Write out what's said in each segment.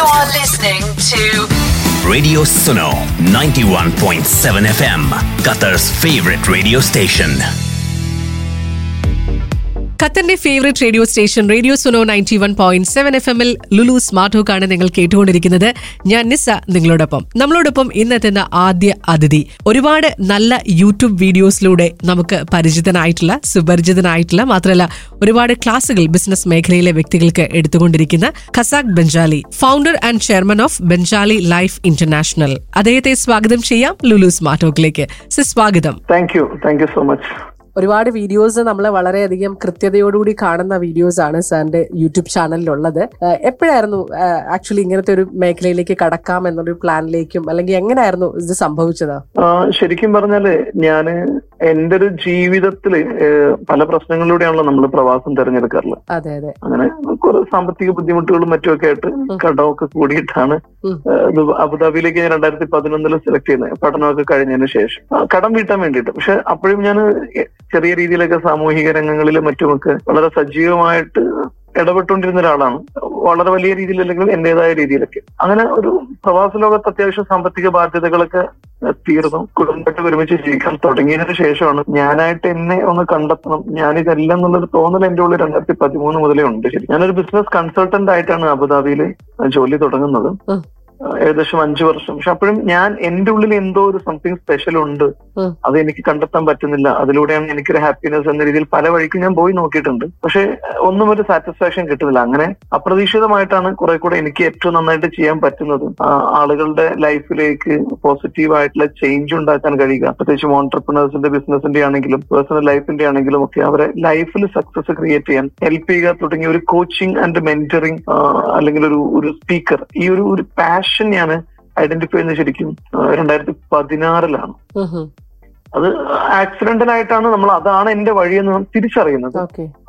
You are listening to Radio Suno 91.7 FM, Qatar's favorite radio station. ഖത്തറിന്റെ favourite radio station radio Suno ninety one point seven F എമ്മിൽ Lulu smart ഹോക്കാണ് നിങ്ങൾ കേട്ടുകൊണ്ടിരിക്കുന്നത്. ഞാൻ നിസ നിങ്ങളോടൊപ്പം. നമ്മളോടൊപ്പം ഇന്നെത്തുന്ന ആദ്യ അതിഥി. ഒരുപാട് നല്ല യൂട്യൂബ് വീഡിയോസിലൂടെ നമുക്ക് പരിചിതനായിട്ടുള്ള സുപരിചിതനായിട്ടുള്ള മാത്രമല്ല ഒരുപാട് ക്ലാസുകൾ ബിസിനസ് മേഖലയിലെ വ്യക്തികൾക്ക് എടുത്തുകൊണ്ടിരിക്കുന്ന Khasak Benchali founder and chairman of Benchali life international അദ്ദേഹത്തെ സ്വാഗതം ചെയ്യാം ലുലു സ്മാർട്ട് ഹോക്കിലേക്ക് സ്വാഗതം. Thank you thank you so much ഒരുപാട് വീഡിയോസ് നമ്മൾ വളരെയധികം കൃത്യതയോടുകൂടി കാണുന്ന വീഡിയോസ് ആണ് സാറിന്റെ യൂട്യൂബ് ചാനലിലുള്ളത്. എപ്പോഴായിരുന്നു ആക്ച്വലി ഇങ്ങനത്തെ ഒരു മേഖലയിലേക്ക് കടക്കാം എന്നൊരു പ്ലാനിലേക്കും അല്ലെങ്കിൽ എങ്ങനെയായിരുന്നു ഇത് സംഭവിച്ചത്? ശരിക്കും പറഞ്ഞാൽ ഞാൻ എന്റെ ഒരു ജീവിതത്തിൽ പല പ്രശ്നങ്ങളിലൂടെയാണല്ലോ നമ്മൾ പ്രവാസം തെരഞ്ഞെടുക്കാറുള്ളത്. അതെ അതെ. അങ്ങനെ കുറെ സാമ്പത്തിക ബുദ്ധിമുട്ടുകളും മറ്റുമൊക്കെ ആയിട്ട് കടമൊക്കെ കൂടിയിട്ടാണ് അബുദാബിയിലേക്ക് ഞാൻ രണ്ടായിരത്തി പതിനൊന്നിൽ സെലക്ട് ചെയ്യുന്നത് പഠനമൊക്കെ കഴിഞ്ഞതിന് ശേഷം. കടം വീട്ടാൻ വേണ്ടിയിട്ട്. പക്ഷെ അപ്പോഴും ഞാൻ ചെറിയ രീതിയിലൊക്കെ സാമൂഹിക രംഗങ്ങളിലും മറ്റുമൊക്കെ വളരെ സജീവമായിട്ട് ഇടപെട്ടുകൊണ്ടിരുന്ന ഒരാളാണ്. വളരെ വലിയ രീതിയിൽ അല്ലെങ്കിൽ എന്റേതായ രീതിയിലൊക്കെ. അങ്ങനെ ഒരു പ്രവാസ ലോകത്ത് അത്യാവശ്യം സാമ്പത്തിക ബാധ്യതകളൊക്കെ തീർന്നു കുടുംബമായിട്ട് ഒരുമിച്ച് ജീവിക്കാൻ തുടങ്ങിയതിനു ശേഷമാണ് ഞാനായിട്ട് എന്നെ ഒന്ന് കണ്ടെത്തണം. ഞാനിതല്ല എന്നുള്ളൊരു തോന്നൽ എന്റെ ഉള്ളിൽ രണ്ടായിരത്തി പതിമൂന്ന് മുതലേ ഉണ്ട്. ശരി. ഞാനൊരു ബിസിനസ് കൺസൾട്ടന്റ് ആയിട്ടാണ് അബുദാബിയിൽ ജോലി തുടങ്ങുന്നത്. ഏകദേശം അഞ്ചു വർഷം. പക്ഷെ അപ്പോഴും ഞാൻ എന്റെ ഉള്ളിൽ എന്തോ ഒരു സംതിങ് സ്പെഷ്യൽ ഉണ്ട്. അത് എനിക്ക് കണ്ടെത്താൻ പറ്റുന്നില്ല. അതിലൂടെയാണ് എനിക്കൊരു ഹാപ്പിനെസ് എന്ന രീതിയിൽ പല വഴിക്കും ഞാൻ പോയി നോക്കിയിട്ടുണ്ട്. പക്ഷെ ഒന്നും ഒരു സാറ്റിസ്ഫാക്ഷൻ കിട്ടുന്നില്ല. അങ്ങനെ അപ്രതീക്ഷിതമായിട്ടാണ് കുറെ കൂടെ എനിക്ക് ഏറ്റവും നന്നായിട്ട് ചെയ്യാൻ പറ്റുന്നത്. ആളുകളുടെ ലൈഫിലേക്ക് പോസിറ്റീവ് ആയിട്ടുള്ള ചേഞ്ച് ഉണ്ടാക്കാൻ കഴിയുക. പ്രത്യേകിച്ചും ഓൺടർപ്രണേഴ്സിന്റെ ബിസിനസിന്റെ ആണെങ്കിലും പേഴ്സണൽ ലൈഫിന്റെ ആണെങ്കിലും ഒക്കെ അവരെ ലൈഫിൽ സക്സസ് ക്രിയേറ്റ് ചെയ്യാൻ ഹെൽപ്പ് ചെയ്യുക തുടങ്ങിയ ഒരു കോച്ചിങ് ആൻഡ് മെന്ററിങ് അല്ലെങ്കിൽ ഒരു ഒരു സ്പീക്കർ ഈ ഒരു ഒരു പാഷൻ ഞാൻ ഐഡന്റിഫൈ ചെയ്യുന്നത് ശരിക്കും രണ്ടായിരത്തി പതിനാറിലാണ് അത് ആക്സിഡന്റലായിട്ടാണ് നമ്മൾ അതാണ് എന്റെ വഴിയെന്ന് നാം തിരിച്ചറിയുന്നത്.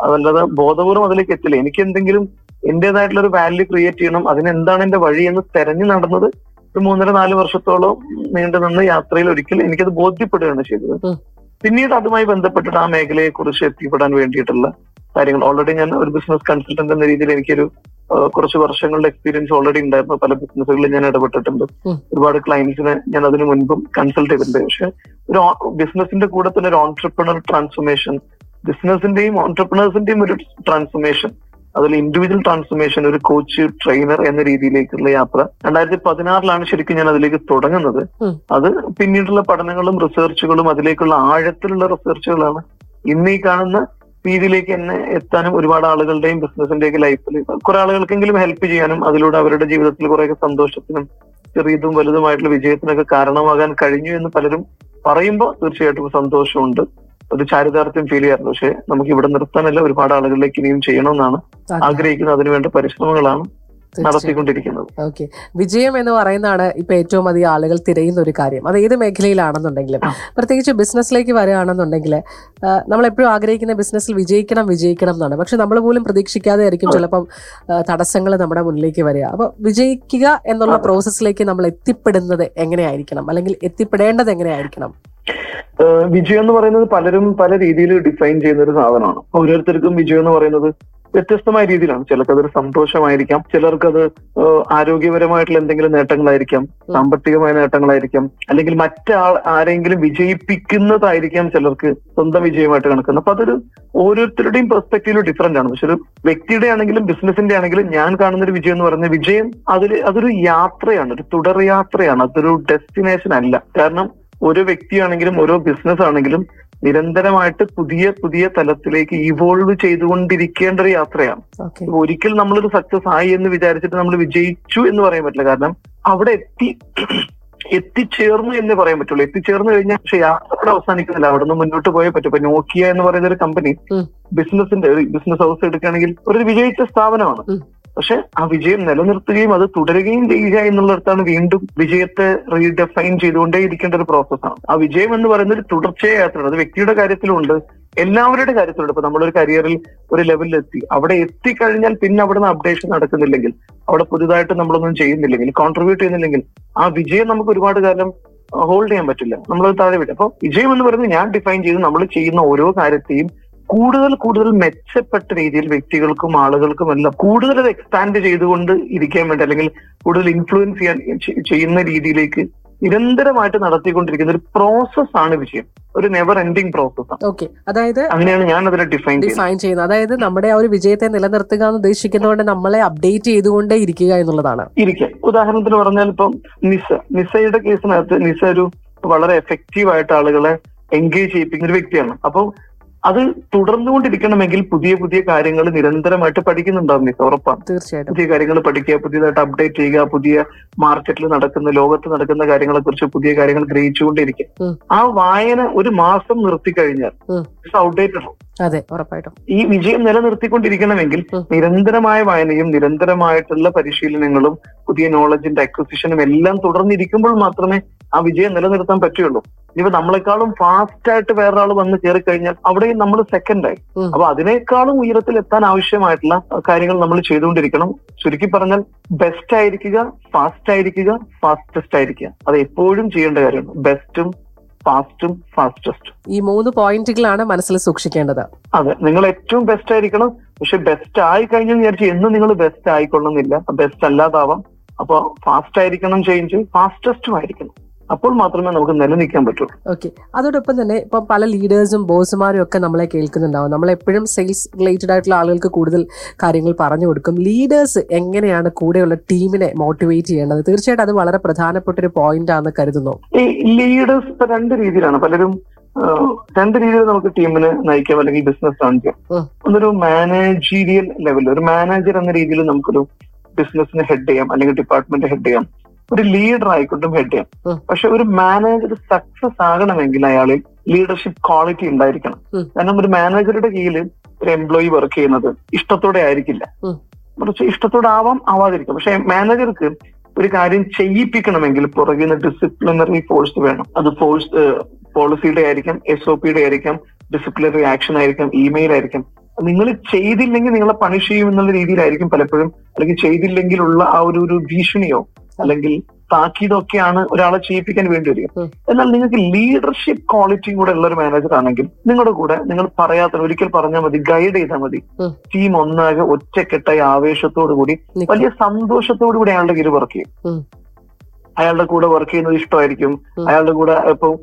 അതല്ലാതെ ബോധപൂർവം അതിലേക്ക് എത്തില്ല. എനിക്ക് എന്തെങ്കിലും എന്റേതായിട്ടുള്ള ഒരു വാല്യൂ ക്രിയേറ്റ് ചെയ്യണം അതിനെന്താണ് എന്റെ വഴി എന്ന് തെരഞ്ഞു നടന്നത് ഒരു മൂന്നര നാല് വർഷത്തോളം നീണ്ടു നിന്ന് യാത്രയിൽ ഒരിക്കൽ എനിക്കത് ബോധ്യപ്പെടുകയാണ് ചെയ്തത്. പിന്നീട് അതുമായി ബന്ധപ്പെട്ടിട്ട് ആ മേഖലയെ കുറിച്ച് എത്തിപ്പെടാൻ വേണ്ടിയിട്ടുള്ള കാര്യങ്ങൾ. ഓൾറെഡി ഞാൻ ഒരു ബിസിനസ് കൺസൾട്ടന്റ് എന്ന രീതിയിൽ എനിക്കൊരു കുറച്ച് വർഷങ്ങളുടെ എക്സ്പീരിയൻസ് ഓൾറെഡി ഉണ്ടായിരുന്നു. പല ബിസിനസ്സുകളിൽ ഞാൻ ഇടപെട്ടിട്ടുണ്ട്. ഒരുപാട് ക്ലയൻസിനെ ഞാൻ അതിനു മുൻപും കൺസൾട്ട് ചെയ്തിട്ടുണ്ട്. പക്ഷെ ഒരു ബിസിനസിന്റെ കൂടെ തന്നെ ഒരു ഓൺടർപ്രണർ ട്രാൻസ്ഫോർമേഷൻ ബിസിനസിന്റെയും ഓൺടർപ്രണേഴ്സിന്റെയും ഒരു ട്രാൻസ്ഫോർമേഷൻ അതിൽ ഇൻഡിവിജ്വൽ ട്രാൻസ്ഫോർമേഷൻ ഒരു കോച്ച് ട്രെയിനർ എന്ന രീതിയിലേക്കുള്ള യാത്ര രണ്ടായിരത്തി പതിനാറിലാണ് ശരിക്കും ഞാൻ അതിലേക്ക് തുടങ്ങുന്നത്. അത് പിന്നീടുള്ള പഠനങ്ങളും റിസർച്ചുകളും അതിലേക്കുള്ള ആഴത്തിലുള്ള റിസർച്ചുകളാണ് ഇന്ന് ഈ കാണുന്ന രീതിയിലേക്ക് എന്നെ എത്താനും ഒരുപാട് ആളുകളുടെയും ബിസിനസിന്റെയൊക്കെ ലൈഫിൽ കുറെ ആളുകൾക്കെങ്കിലും ഹെൽപ്പ് ചെയ്യാനും അതിലൂടെ അവരുടെ ജീവിതത്തിൽ കുറെയൊക്കെ സന്തോഷത്തിനും ചെറിയതും വലുതുമായിട്ടുള്ള വിജയത്തിനൊക്കെ കാരണമാകാൻ കഴിഞ്ഞു എന്ന് പലരും പറയുമ്പോൾ തീർച്ചയായിട്ടും സന്തോഷമുണ്ട്. ഒരു ചാരിതാർത്ഥ്യം ഫീൽ ചെയ്യാറുണ്ട്. പക്ഷെ നമുക്ക് ഇവിടെ നിർത്താനല്ല ഒരുപാട് ആളുകളിലേക്ക് ഇനിയും ചെയ്യണമെന്നാണ് ആഗ്രഹിക്കുന്നത്. അതിനുവേണ്ട പരിശ്രമങ്ങളാണ് നടത്തിക്കൊണ്ടിരിക്കുന്നത്. ഓക്കെ. വിജയം എന്ന് പറയുന്നതാണ് ഇപ്പൊ ഏറ്റവും അധികം ആളുകൾ തിരയുന്ന ഒരു കാര്യം. അത് ഏത് മേഖലയിലാണെന്നുണ്ടെങ്കിലും. പ്രത്യേകിച്ച് ബിസിനസ്സിലേക്ക് വരികയാണെന്നുണ്ടെങ്കിൽ നമ്മൾ എപ്പോഴും ആഗ്രഹിക്കുന്ന ബിസിനസ്സിൽ വിജയിക്കണം വിജയിക്കണം എന്നാണ്. പക്ഷെ നമ്മൾ പോലും പ്രതീക്ഷിക്കാതെ ആയിരിക്കും ചിലപ്പം തടസ്സങ്ങൾ നമ്മുടെ മുന്നിലേക്ക് വരിക. അപ്പൊ വിജയിക്കുക എന്നുള്ള പ്രോസസ്സിലേക്ക് നമ്മൾ എത്തിപ്പെടുന്നത് എങ്ങനെയായിരിക്കണം? അല്ലെങ്കിൽ എത്തിപ്പെടേണ്ടത് എങ്ങനെയായിരിക്കണം? വിജയം എന്ന് പറയുന്നത് പലരും പല രീതിയിൽ ഡിഫൈൻ ചെയ്യുന്ന ഒരു സാധനമാണ്. ഓരോരുത്തർക്കും വിജയം എന്ന് പറയുന്നത് വ്യത്യസ്തമായ രീതിയിലാണ്. ചിലർക്ക് അതൊരു സന്തോഷമായിരിക്കാം. ചിലർക്കത് ഏഹ് ആരോഗ്യപരമായിട്ടുള്ള എന്തെങ്കിലും നേട്ടങ്ങളായിരിക്കാം സാമ്പത്തികമായ നേട്ടങ്ങളായിരിക്കാം. അല്ലെങ്കിൽ മറ്റാൾ ആരെങ്കിലും വിജയിപ്പിക്കുന്നതായിരിക്കാം ചിലർക്ക് സ്വന്തം വിജയമായിട്ട് കണക്കുന്നത് അപ്പൊ അതൊരു ഓരോരുത്തരുടെയും പെർസ്പെക്റ്റീവ് ഡിഫറെന്റ് ആണ്. പക്ഷെ ഒരു വ്യക്തിയുടെ ആണെങ്കിലും ബിസിനസിന്റെ ആണെങ്കിലും ഞാൻ കാണുന്ന ഒരു വിജയം എന്ന് പറയുന്ന വിജയം അതിൽ അതൊരു യാത്രയാണ്. ഒരു തുടർ യാത്രയാണ്. അതൊരു ഡെസ്റ്റിനേഷൻ അല്ല. കാരണം ഓരോ വ്യക്തിയാണെങ്കിലും ഓരോ ബിസിനസ് ആണെങ്കിലും നിരന്തരമായിട്ട് പുതിയ പുതിയ തലത്തിലേക്ക് ഇവോൾവ് ചെയ്തുകൊണ്ടിരിക്കേണ്ട ഒരു യാത്രയാണ്. ഒരിക്കൽ നമ്മളൊരു സക്സസ് ആയി എന്ന് വിചാരിച്ചിട്ട് നമ്മൾ വിജയിച്ചു എന്ന് പറയാൻ പറ്റില്ല. കാരണം അവിടെ എത്തി എത്തിച്ചേർന്നു എന്ന് പറയാൻ പറ്റുള്ളൂ. എത്തിച്ചേർന്നു കഴിഞ്ഞാൽ പക്ഷെ യാത്ര അവിടെ അവസാനിക്കുന്നില്ല. അവിടെ നിന്ന് മുന്നോട്ട് പോയേ പറ്റും. ഇപ്പൊ നോക്കിയ എന്ന് പറയുന്ന ഒരു കമ്പനി. ബിസിനസിന്റെ ഒരു ബിസിനസ് ഹൗസ് എടുക്കുകയാണെങ്കിൽ ഒരു വിജയിച്ച സ്ഥാപനമാണ്. പക്ഷെ ആ വിജയം നിലനിർത്തുകയും അത് തുടരുകയും ചെയ്യുക എന്നുള്ളിടത്താണ് വീണ്ടും വിജയത്തെ റീഡെഫൈൻ ചെയ്തുകൊണ്ടേ ഇരിക്കേണ്ട ഒരു പ്രോസസ്സാണ് ആ വിജയം എന്ന് പറയുന്ന ഒരു തുടർച്ചയായ യാത്രയാണ്. അത് വ്യക്തിയുടെ കാര്യത്തിലുണ്ട്. എല്ലാവരുടെ കാര്യത്തിലുണ്ട്. ഇപ്പൊ നമ്മളൊരു കരിയറിൽ ഒരു ലെവലിൽ എത്തി. അവിടെ എത്തിക്കഴിഞ്ഞാൽ പിന്നെ അവിടെ നിന്ന് അപ്ഡേഷൻ നടക്കുന്നില്ലെങ്കിൽ അവിടെ പുതുതായിട്ട് നമ്മളൊന്നും ചെയ്യുന്നില്ലെങ്കിൽ കോൺട്രിബ്യൂട്ട് ചെയ്യുന്നില്ലെങ്കിൽ ആ വിജയം നമുക്ക് ഒരുപാട് കാലം ഹോൾഡ് ചെയ്യാൻ പറ്റില്ല. നമ്മൾ താഴെ വിട്ടു അപ്പൊ വിജയം എന്ന് പറയുന്നത് ഞാൻ ഡിഫൈൻ ചെയ്ത് നമ്മൾ ചെയ്യുന്ന ഓരോ കാര്യത്തെയും കൂടുതൽ കൂടുതൽ മെച്ചപ്പെട്ട രീതിയിൽ വ്യക്തികൾക്കും ആളുകൾക്കും എല്ലാം കൂടുതൽ അത് എക്സ്പാൻഡ് ചെയ്തുകൊണ്ട് ഇരിക്കാൻ വേണ്ടി അല്ലെങ്കിൽ കൂടുതൽ ഇൻഫ്ലുവൻസ് ചെയ്യാൻ ചെയ്യുന്ന രീതിയിലേക്ക് നിരന്തരമായിട്ട് നടത്തിക്കൊണ്ടിരിക്കുന്ന ഒരു പ്രോസസ് ആണ് വിഷയം ഒരു നെവർ എൻഡിങ് പ്രോസസ് ഓക്കെ അതായത് അങ്ങനെയാണ് ഞാൻ അതിനെ ഡിഫൈൻ ഡിഫൈൻ ചെയ്യുന്നത്. അതായത് നമ്മുടെ ആ ഒരു വിജയത്തെ നിലനിർത്തുക എന്ന് ഉദ്ദേശിക്കുന്നതുകൊണ്ട് നമ്മളെ അപ്ഡേറ്റ് ചെയ്തുകൊണ്ടേ ഇരിക്കുക എന്നുള്ളതാണ്. ഇരിക്കാം ഉദാഹരണത്തിന് പറഞ്ഞാൽ ഇപ്പം നിസ നിസയുടെ കേസിനകത്ത് നിസ ഒരു വളരെ എഫക്റ്റീവ് ആയിട്ട് ആളുകളെ എൻഗേജ് ചെയ്യിപ്പിക്കുന്ന ഒരു വ്യക്തിയാണ്. അപ്പം അത് തുടർന്നുകൊണ്ടിരിക്കണമെങ്കിൽ പുതിയ പുതിയ കാര്യങ്ങൾ നിരന്തരമായിട്ട് പഠിക്കുന്നുണ്ടാവും മിസ് ഉറപ്പാണ്. തീർച്ചയായിട്ടും. പുതിയ കാര്യങ്ങൾ പഠിക്കുക പുതിയതായിട്ട് അപ്ഡേറ്റ് ചെയ്യുക പുതിയ മാർക്കറ്റിൽ നടക്കുന്ന ലോകത്ത് നടക്കുന്ന കാര്യങ്ങളെ കുറിച്ച് പുതിയ കാര്യങ്ങൾ ഗ്രഹിച്ചുകൊണ്ടിരിക്കുക. ആ വായന ഒരു മാസം നിർത്തി കഴിഞ്ഞാൽ ഉം. ഔട്ട്ഡേറ്റഡ് അതെ ഉറപ്പായിട്ടും. ഈ വിജയം നിലനിർത്തിക്കൊണ്ടിരിക്കണമെങ്കിൽ. നിരന്തരമായ വായനയും നിരന്തരമായിട്ടുള്ള പരിശീലനങ്ങളും പുതിയ നോളജിന്റെ അക്വസിഷനും എല്ലാം തുടർന്നിരിക്കുമ്പോൾ മാത്രമേ ആ വിജയം നിലനിർത്താൻ പറ്റുള്ളൂ ഇനിയിപ്പോ നമ്മളെക്കാളും ഫാസ്റ്റ് ആയിട്ട് വേറൊരാൾ വന്ന് കയറി കഴിഞ്ഞാൽ അവിടെയും നമ്മൾ സെക്കൻഡായി. അപ്പൊ അതിനേക്കാളും ഉയരത്തിൽ എത്താൻ ആവശ്യമായിട്ടുള്ള കാര്യങ്ങൾ നമ്മൾ ചെയ്തുകൊണ്ടിരിക്കണം. ചുരുക്കി പറഞ്ഞാൽ ബെസ്റ്റ് ആയിരിക്കുക ഫാസ്റ്റ് ആയിരിക്കുക ഫാസ്റ്റസ്റ്റ് ആയിരിക്കുക. അത് എപ്പോഴും ചെയ്യേണ്ട കാര്യമാണ്. ബെസ്റ്റും ഫാസ്റ്റും ഫാസ്റ്റസ്റ്റും ഈ മൂന്ന് പോയിന്റുകളാണ് മനസ്സിൽ സൂക്ഷിക്കേണ്ടത്. അതെ നിങ്ങൾ ഏറ്റവും ബെസ്റ്റ് ആയിരിക്കണം. പക്ഷെ ബെസ്റ്റ് ആയി കഴിഞ്ഞാൽ വിചാരിച്ചു എന്നും നിങ്ങൾ ബെസ്റ്റ് ആയിക്കൊള്ളുന്നില്ല. ബെസ്റ്റ് അല്ലാതാവാം. അപ്പൊ ഫാസ്റ്റ് ആയിരിക്കണം ചേഞ്ച് ഫാസ്റ്റസ്റ്റും ആയിരിക്കണം. അപ്പോൾ മാത്രമേ നമുക്ക് നിലനിൽക്കാൻ പറ്റുള്ളൂ ഓക്കെ അതോടൊപ്പം തന്നെ ഇപ്പം പല ലീഡേഴ്സും ബോസുമാരും ഒക്കെ നമ്മളെ കേൾക്കുന്നുണ്ടാവും. നമ്മൾ എപ്പോഴും സെയിൽസ് റിലേറ്റഡ് ആയിട്ടുള്ള ആളുകൾക്ക് കൂടുതൽ കാര്യങ്ങൾ പറഞ്ഞു കൊടുക്കും. ലീഡേഴ്സ് എങ്ങനെയാണ് കൂടെയുള്ള ടീമിനെ മോട്ടിവേറ്റ് ചെയ്യേണ്ടത്? തീർച്ചയായിട്ടും അത് വളരെ പ്രധാനപ്പെട്ട ഒരു പോയിന്റ് ആണെന്ന് കരുതുന്നു. ഈ ലീഡേഴ്സ് രണ്ട് രീതിയിലാണ്. പലരും രണ്ട് രീതിയിൽ നമുക്ക് ടീമിനെ നയിക്കാം അല്ലെങ്കിൽ ബിസിനസ് റൺ ചെയ്യാം. ഒന്നൊരു മാനേജീരിയൽ ലെവലിൽ ഒരു മാനേജർ എന്ന രീതിയിൽ നമുക്കൊരു ബിസിനസ്സിനെ ഹെഡ് ചെയ്യാം അല്ലെങ്കിൽ ഡിപ്പാർട്ട്മെന്റ് ഹെഡ് ചെയ്യാം. ഒരു ലീഡർ ആയിക്കോട്ടും ഹെഡ് ചെയ്യാം. പക്ഷെ ഒരു മാനേജർ സക്സസ് ആകണമെങ്കിൽ അയാളിൽ ലീഡർഷിപ്പ് ക്വാളിറ്റി ഉണ്ടായിരിക്കണം. കാരണം ഒരു മാനേജറുടെ കീഴിൽ ഒരു എംപ്ലോയി വർക്ക് ചെയ്യുന്നത് ഇഷ്ടത്തോടെ ആയിരിക്കില്ല. കുറച്ച് ഇഷ്ടത്തോടെ ആവാം ആവാതിരിക്കും. പക്ഷെ മാനേജർക്ക് ഒരു കാര്യം ചെയ്യിപ്പിക്കണമെങ്കിൽ പുറകിൽ നിന്ന് ഡിസിപ്ലിനറി ഫോഴ്സ് വേണം. അത് ഫോഴ്സ് പോളിസിയുടെ ആയിരിക്കാം എസ് ഒ പിയുടെ ആയിരിക്കാം ഡിസിപ്ലിനറി ആക്ഷൻ ആയിരിക്കാം ഇമെയിൽ ആയിരിക്കാം. നിങ്ങൾ ചെയ്തില്ലെങ്കിൽ നിങ്ങളെ പണിഷ് ചെയ്യും എന്നുള്ള രീതിയിലായിരിക്കും പലപ്പോഴും അല്ലെങ്കിൽ ചെയ്തില്ലെങ്കിലുള്ള ആ ഒരു ഒരു ഭീഷണിയോ അല്ലെങ്കിൽ താക്കീതൊക്കെയാണ് ഒരാളെ ചെയ്യിപ്പിക്കാൻ വേണ്ടി വരിക. എന്നാൽ നിങ്ങൾക്ക് ലീഡർഷിപ്പ് ക്വാളിറ്റിയും കൂടെ ഉള്ള ഒരു മാനേജർ ആണെങ്കിൽ നിങ്ങളുടെ കൂടെ നിങ്ങൾ പറയാത്ത ഒരിക്കൽ പറഞ്ഞാൽ മതി ഗൈഡ് ചെയ്താൽ മതി. ടീം ഒന്നാകെ ഒറ്റക്കെട്ടായി ആവേശത്തോടു കൂടി വലിയ സന്തോഷത്തോടു കൂടി അയാളുടെ കീഴിൽ വർക്ക് ചെയ്യും. അയാളുടെ കൂടെ വർക്ക് ചെയ്യുന്നത് ഇഷ്ടമായിരിക്കും. അയാളുടെ കൂടെ ഇപ്പൊ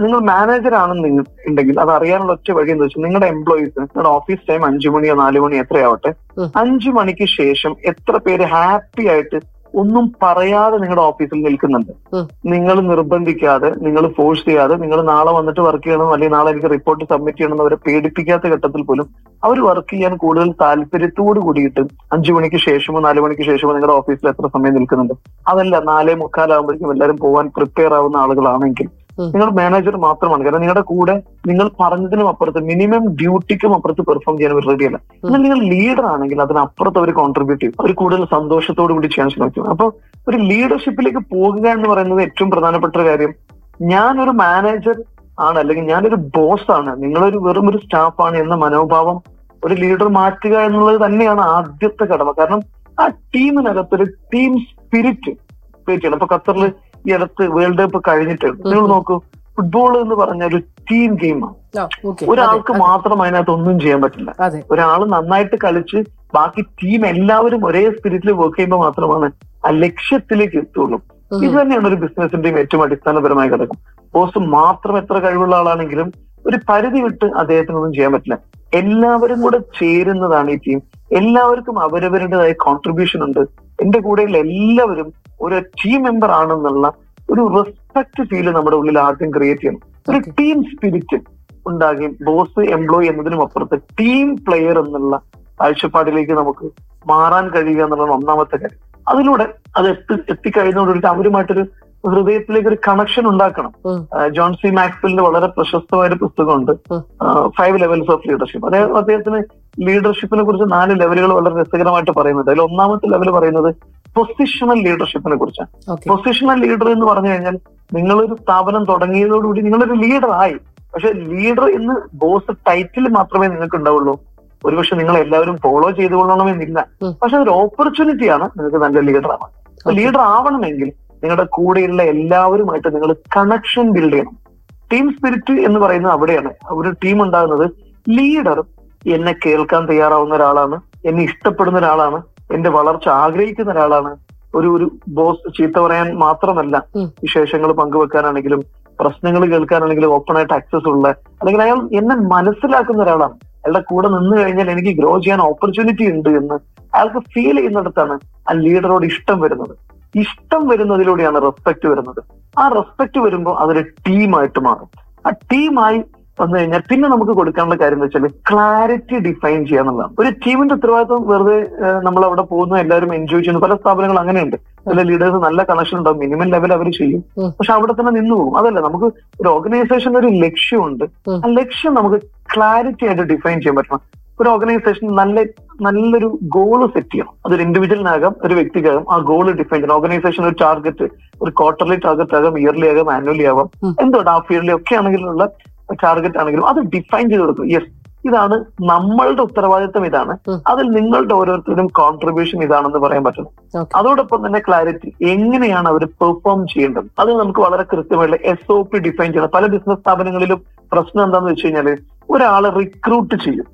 നിങ്ങൾ മാനേജർ ആണെന്ന് നിങ്ങൾ ഉണ്ടെങ്കിൽ അത് അറിയാനുള്ള ഒറ്റ വഴി എന്ന് വെച്ചാൽ നിങ്ങളുടെ എംപ്ലോയീസ് നിങ്ങളുടെ ഓഫീസ് ടൈം അഞ്ചു മണിയോ നാലു മണിയോ എത്രയാവട്ടെ. അഞ്ചു മണിക്ക് ശേഷം എത്ര പേര് ഹാപ്പി ആയിട്ട് ഒന്നും പറയാതെ നിങ്ങളുടെ ഓഫീസിൽ നിൽക്കുന്നുണ്ട് നിങ്ങൾ നിർബന്ധിക്കാതെ നിങ്ങൾ ഫോഴ്സ് ചെയ്യാതെ നിങ്ങൾ നാളെ വന്നിട്ട് വർക്ക് ചെയ്യണം അല്ലെങ്കിൽ നാളെ എനിക്ക് റിപ്പോർട്ട് സബ്മിറ്റ് ചെയ്യണം അവരെ പേടിപ്പിക്കാത്ത ഘട്ടത്തിൽ പോലും അവർ വർക്ക് ചെയ്യാൻ കൂടുതൽ താല്പര്യത്തോട് കൂടിയിട്ട് അഞ്ചു മണിക്ക് ശേഷമോ നാലു മണിക്ക് ശേഷമോ നിങ്ങളുടെ ഓഫീസിൽ എത്ര സമയം നിൽക്കുന്നുണ്ട് അതല്ല നാലേ മുക്കാലാകുമ്പോഴേക്കും എല്ലാവരും പോകാൻ പ്രിപ്പയർ ആവുന്ന ആളുകളാണെങ്കിൽ. നിങ്ങൾ മാനേജർ മാത്രമാണ്. കാരണം നിങ്ങളുടെ കൂടെ നിങ്ങൾ പറഞ്ഞതിനും അപ്പുറത്ത് മിനിമം ഡ്യൂട്ടിക്കും അപ്പുറത്ത് പെർഫോം ചെയ്യാൻ അവർ റെഡിയല്ല എന്നാൽ നിങ്ങൾ ലീഡർ ആണെങ്കിൽ അതിനപ്പുറത്ത് അവർ കോൺട്രിബ്യൂട്ട് ചെയ്യും. അവർ കൂടുതൽ സന്തോഷത്തോടു കൂടി ചെയ്യാൻ ശ്രമിക്കും. അപ്പൊ ഒരു ലീഡർഷിപ്പിലേക്ക് പോകുക എന്ന് പറയുന്നത് ഏറ്റവും പ്രധാനപ്പെട്ട ഒരു കാര്യം. ഞാനൊരു മാനേജർ ആണ് അല്ലെങ്കിൽ ഞാനൊരു ബോസ് ആണ്. നിങ്ങളൊരു വെറും ഒരു സ്റ്റാഫാണ് എന്ന മനോഭാവം ഒരു ലീഡർ മാറ്റുക എന്നുള്ളത് തന്നെയാണ് ആദ്യത്തെ കടമ. കാരണം ആ ടീമിനകത്തൊരു ടീം സ്പിരിറ്റ് ക്രിയേറ്റ് ചെയ്യണം. ഇപ്പൊ ഖത്തറിൽ ഈ അടുത്ത് വേൾഡ് കപ്പ് കഴിഞ്ഞിട്ടുണ്ട് നിങ്ങൾ നോക്കൂ ഫുട്ബോൾ എന്ന് പറഞ്ഞ ഒരു ടീം ഗെയിമാണ് ഒരാൾക്ക് മാത്രം അതിനകത്ത് ഒന്നും ചെയ്യാൻ പറ്റില്ല. ഒരാൾ നന്നായിട്ട് കളിച്ച് ബാക്കി ടീം എല്ലാവരും ഒരേ സ്പിരിറ്റിൽ വർക്ക് ചെയ്യുമ്പോൾ മാത്രമാണ് ആ ലക്ഷ്യത്തിലേക്ക് എത്തുള്ളൂ. ഇത് തന്നെയാണ് ഒരു ബിസിനസിന്റെയും ഏറ്റവും അടിസ്ഥാനപരമായ ഘടകം. ബോസ് മാത്രം എത്ര കഴിവുള്ള ആളാണെങ്കിലും ഒരു പരിധി വിട്ട് അദ്ദേഹത്തിനൊന്നും ചെയ്യാൻ പറ്റില്ല. എല്ലാവരും കൂടെ ചേരുന്നതാണ് ഈ ടീം എല്ലാവർക്കും അവരവരുടേതായ കോൺട്രിബ്യൂഷൻ ഉണ്ട്. എന്റെ കൂടെയുള്ള എല്ലാവരും ഒരു ടീം മെമ്പർ ആണെന്നുള്ള ഒരു റെസ്പെക്ട് ഫീൽ നമ്മുടെ ഉള്ളിൽ ആദ്യം ക്രിയേറ്റ് ചെയ്യണം. ഒരു ടീം സ്പിരിറ്റ് ഉണ്ടാകുകയും ബോസ് എംപ്ലോയി എന്നതിനും അപ്പുറത്ത് ടീം പ്ലെയർ എന്നുള്ള കാഴ്ചപ്പാടിലേക്ക് നമുക്ക് മാറാൻ കഴിയുക എന്നുള്ള ഒന്നാമത്തെ കാര്യം. അതിലൂടെ അത് എത്തി എത്തിക്കഴിഞ്ഞുകൊണ്ടിട്ട് അവരുമായിട്ടൊരു ഹൃദയത്തിലേക്ക് ഒരു കണക്ഷൻ ഉണ്ടാക്കണം. ജോൺ സി മാക്സിന്റെ വളരെ പ്രശസ്തമായ ഒരു പുസ്തകമുണ്ട്. ഫൈവ് ലെവൽസ് ഓഫ് ലീഡർഷിപ്പ് അദ്ദേഹം അദ്ദേഹത്തിന് ലീഡർഷിപ്പിനെ കുറിച്ച് നാല് ലെവലുകൾ വളരെ രസകരമായിട്ട് പറയുന്നുണ്ട്. അതിൽ ഒന്നാമത്തെ ലെവൽ പറയുന്നത് പൊസിഷണൽ ലീഡർഷിപ്പിനെ കുറിച്ചാണ്. പൊസിഷണൽ ലീഡർ എന്ന് പറഞ്ഞു കഴിഞ്ഞാൽ നിങ്ങളൊരു സ്ഥാപനം തുടങ്ങിയതോടുകൂടി നിങ്ങളൊരു ലീഡർ ആയി. പക്ഷെ ലീഡർ എന്ന് ബോസ് ടൈറ്റിൽ മാത്രമേ നിങ്ങൾക്ക് ഉണ്ടാവുള്ളൂ ഒരുപക്ഷെ നിങ്ങൾ എല്ലാവരും ഫോളോ ചെയ്തു കൊള്ളണമെന്നില്ല പക്ഷെ അതൊരു ഓപ്പർച്യൂണിറ്റിയാണ് നിങ്ങൾക്ക് നല്ല ലീഡർ ആവാൻ. ലീഡർ ആവണമെങ്കിൽ നിങ്ങളുടെ കൂടെയുള്ള എല്ലാവരുമായിട്ട് നിങ്ങൾ കണക്ഷൻ ബിൽഡ് ചെയ്യണം. ടീം സ്പിരിറ്റ് എന്ന് പറയുന്നത് അവിടെയാണ്. ഒരു ടീം ഉണ്ടാകുന്നത് ലീഡർ എന്നെ കേൾക്കാൻ തയ്യാറാവുന്ന ഒരാളാണ്. എന്നെ ഇഷ്ടപ്പെടുന്ന ഒരാളാണ്. എന്റെ വളർച്ച ആഗ്രഹിക്കുന്ന ഒരാളാണ്. ഒരു ഒരു ബോസ് ചീത്ത പറയാൻ മാത്രമല്ല. വിശേഷങ്ങൾ പങ്കുവെക്കാനാണെങ്കിലും പ്രശ്നങ്ങൾ കേൾക്കാനാണെങ്കിലും ഓപ്പൺ ആയിട്ട് ആക്സസ് ഉള്ള അല്ലെങ്കിൽ അയാൾ എന്നെ മനസ്സിലാക്കുന്ന ഒരാളാണ്. അയാളുടെ കൂടെ നിന്ന് കഴിഞ്ഞാൽ എനിക്ക് ഗ്രോ ചെയ്യാൻ ഓപ്പർച്യൂണിറ്റി ഉണ്ട് എന്ന് അയാൾക്ക് ഫീൽ ചെയ്യുന്നിടത്താണ് ആ ലീഡറോട് ഇഷ്ടം വരുന്നത്. ഇഷ്ടം വരുന്നതിലൂടെയാണ് റെസ്പെക്ട് വരുന്നത്. ആ റെസ്പെക്ട് വരുമ്പോൾ അതൊരു ടീമായിട്ട് മാറും. ആ ടീമായി വന്നു കഴിഞ്ഞാൽ പിന്നെ നമുക്ക് കൊടുക്കാനുള്ള കാര്യം എന്ന് വെച്ചാൽ ക്ലാരിറ്റി ഡിഫൈൻ ചെയ്യുക എന്നുള്ളതാണ്. ഒരു ടീമിന്റെ ഉത്തരവാദിത്വം വെറുതെ നമ്മൾ അവിടെ പോകുന്നു എല്ലാവരും എൻജോയ് ചെയ്യുന്നു. പല സ്ഥാപനങ്ങൾ അങ്ങനെയുണ്ട്. ചില ലീഡേഴ്സ് നല്ല കണക്ഷൻ ഉണ്ടാവും മിനിമം ലെവൽ അവർ ചെയ്യും. പക്ഷെ അവിടെ തന്നെ നിന്നു പോകും. അതല്ല നമുക്ക് ഒരു ഓർഗനൈസേഷൻ ഒരു ലക്ഷ്യമുണ്ട്. ആ ലക്ഷ്യം നമുക്ക് ക്ലാരിറ്റി ആയിട്ട് ഡിഫൈൻ ചെയ്യാൻ പറ്റണം. ഒരു ഓർഗനൈസേഷൻ നല്ല നല്ലൊരു ഗോൾ സെറ്റ് ചെയ്യണം. അതൊരു ഇൻഡിവിജ്വലിനാകാം ഒരു വ്യക്തിക്കാകാം ആ ഗോൾ ഡിഫൈൻ ചെയ്യണം. ഓർഗനൈസേഷൻ ഒരു ടാർഗറ്റ് ഒരു ക്വാർട്ടർലി ടാർഗറ്റ് ആകാം ഇയർലി ആകാം ആനുവലി ആവാം. എന്തോ ഹാഫ് ഇയർലി ഒക്കെ ആണെങ്കിലുള്ള ടാർഗറ്റ് ആണെങ്കിലും അത് ഡിഫൈൻ ചെയ്ത് കൊടുക്കും. യെസ് ഇതാണ് നമ്മളുടെ ഉത്തരവാദിത്തം ഇതാണ്. അതിൽ നിങ്ങളുടെ ഓരോരുത്തരും കോൺട്രിബ്യൂഷൻ ഇതാണെന്ന് പറയാൻ പറ്റും. അതോടൊപ്പം തന്നെ ക്ലാരിറ്റി എങ്ങനെയാണ് അവർ പെർഫോം ചെയ്യേണ്ടത്? അത് നമുക്ക് വളരെ കൃത്യമായിട്ട് എസ് ഒ പി ഡിഫൈൻ ചെയ്യണം. പല ബിസിനസ് സ്ഥാപനങ്ങളിലും പ്രശ്നം എന്താണെന്ന് വെച്ച് കഴിഞ്ഞാൽ ഒരാളെ റിക്രൂട്ട് ചെയ്യും.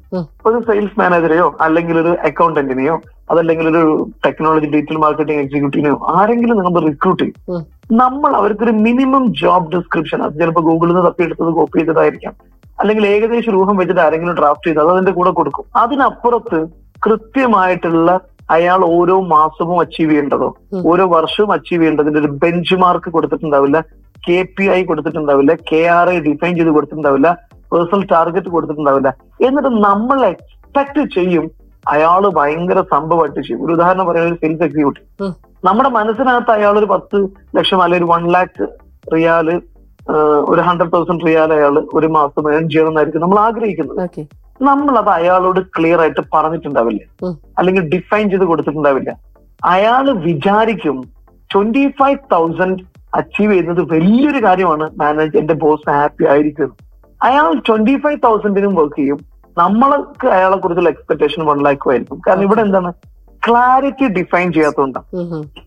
ഒരു സെയിൽസ് മാനേജറെയോ അല്ലെങ്കിൽ ഒരു അക്കൗണ്ടന്റിനെയോ അതല്ലെങ്കിൽ ഒരു ടെക്നോളജി ഡിജിറ്റൽ മാർക്കറ്റിംഗ് എക്സിക്യൂട്ടീവിനെയോ ആരെങ്കിലും നമ്മൾ റിക്രൂട്ട് ചെയ്യും. നമ്മൾ അവർക്കൊരു മിനിമം ജോബ് ഡിസ്ക്രിപ്ഷൻ അത് ചിലപ്പോൾ ഗൂഗിളിൽ നിന്ന് തപ്പിയെടുത്തത് കോപ്പി ചെയ്തതായിരിക്കാം. അല്ലെങ്കിൽ ഏകദേശം രൂപം വെച്ചിട്ട് ആരെങ്കിലും ഡ്രാഫ്റ്റ് ചെയ്ത് അത് അതിന്റെ കൂടെ കൊടുക്കും. അതിനപ്പുറത്ത് കൃത്യമായിട്ടുള്ള അയാൾ ഓരോ മാസവും അച്ചീവ് ചെയ്യേണ്ടതോ ഓരോ വർഷവും അച്ചീവ് ചെയ്യേണ്ടതിന്റെ ഒരു ബെഞ്ച് മാർക്ക് കൊടുത്തിട്ടുണ്ടാവില്ല. കെ പി ഐ കൊടുത്തിട്ടുണ്ടാവില്ല. കെ ആർ ഐ ഡിഫൈൻ ചെയ്ത് കൊടുത്തിട്ടുണ്ടാവില്ല. Personal target കൊടുത്തിട്ടുണ്ടാവില്ല. എന്നിട്ട് നമ്മൾ എക്സ്പെക്ട് ചെയ്യും അയാൾ ഭയങ്കര സംഭവമായിട്ട് ചെയ്യും. ഒരു ഉദാഹരണം പറയുന്നത് ഒരു സെയിൽസ് എക്സിക്യൂട്ടീവ്. നമ്മുടെ മനസ്സിനകത്ത് അയാൾ ഒരു പത്ത് ലക്ഷം അല്ലെങ്കിൽ ഒരു വൺ ലാക്ക് റിയാൽ ഒരു ഹൺഡ്രഡ് തൗസൻഡ് റിയാൽ അയാൾ ഒരു മാസം ഏൺ ചെയ്യണമെന്നായിരിക്കും നമ്മൾ ആഗ്രഹിക്കുന്നത്. നമ്മൾ അത് അയാളോട് ക്ലിയർ ആയിട്ട് പറഞ്ഞിട്ടുണ്ടാവില്ല. അല്ലെങ്കിൽ ഡിഫൈൻ ചെയ്ത് കൊടുത്തിട്ടുണ്ടാവില്ല. അയാൾ വിചാരിക്കും ട്വന്റി ഫൈവ് തൗസൻഡ് അച്ചീവ് ചെയ്യുന്നത് വലിയൊരു കാര്യമാണ് മാനേജ് എന്റെ ബോസ് ഹാപ്പി ആയിരിക്കും. അയാൾ ട്വന്റി ഫൈവ് തൗസൻഡിനും വർക്ക് ചെയ്യും. നമ്മൾക്ക് അയാളെ കുറിച്ചുള്ള എക്സ്പെക്ടേഷൻ വൺ ലാക്കും ആയിരിക്കും. കാരണം ഇവിടെ എന്താണ്? ക്ലാരിറ്റി ഡിഫൈൻ ചെയ്യാത്തതുകൊണ്ടാണ്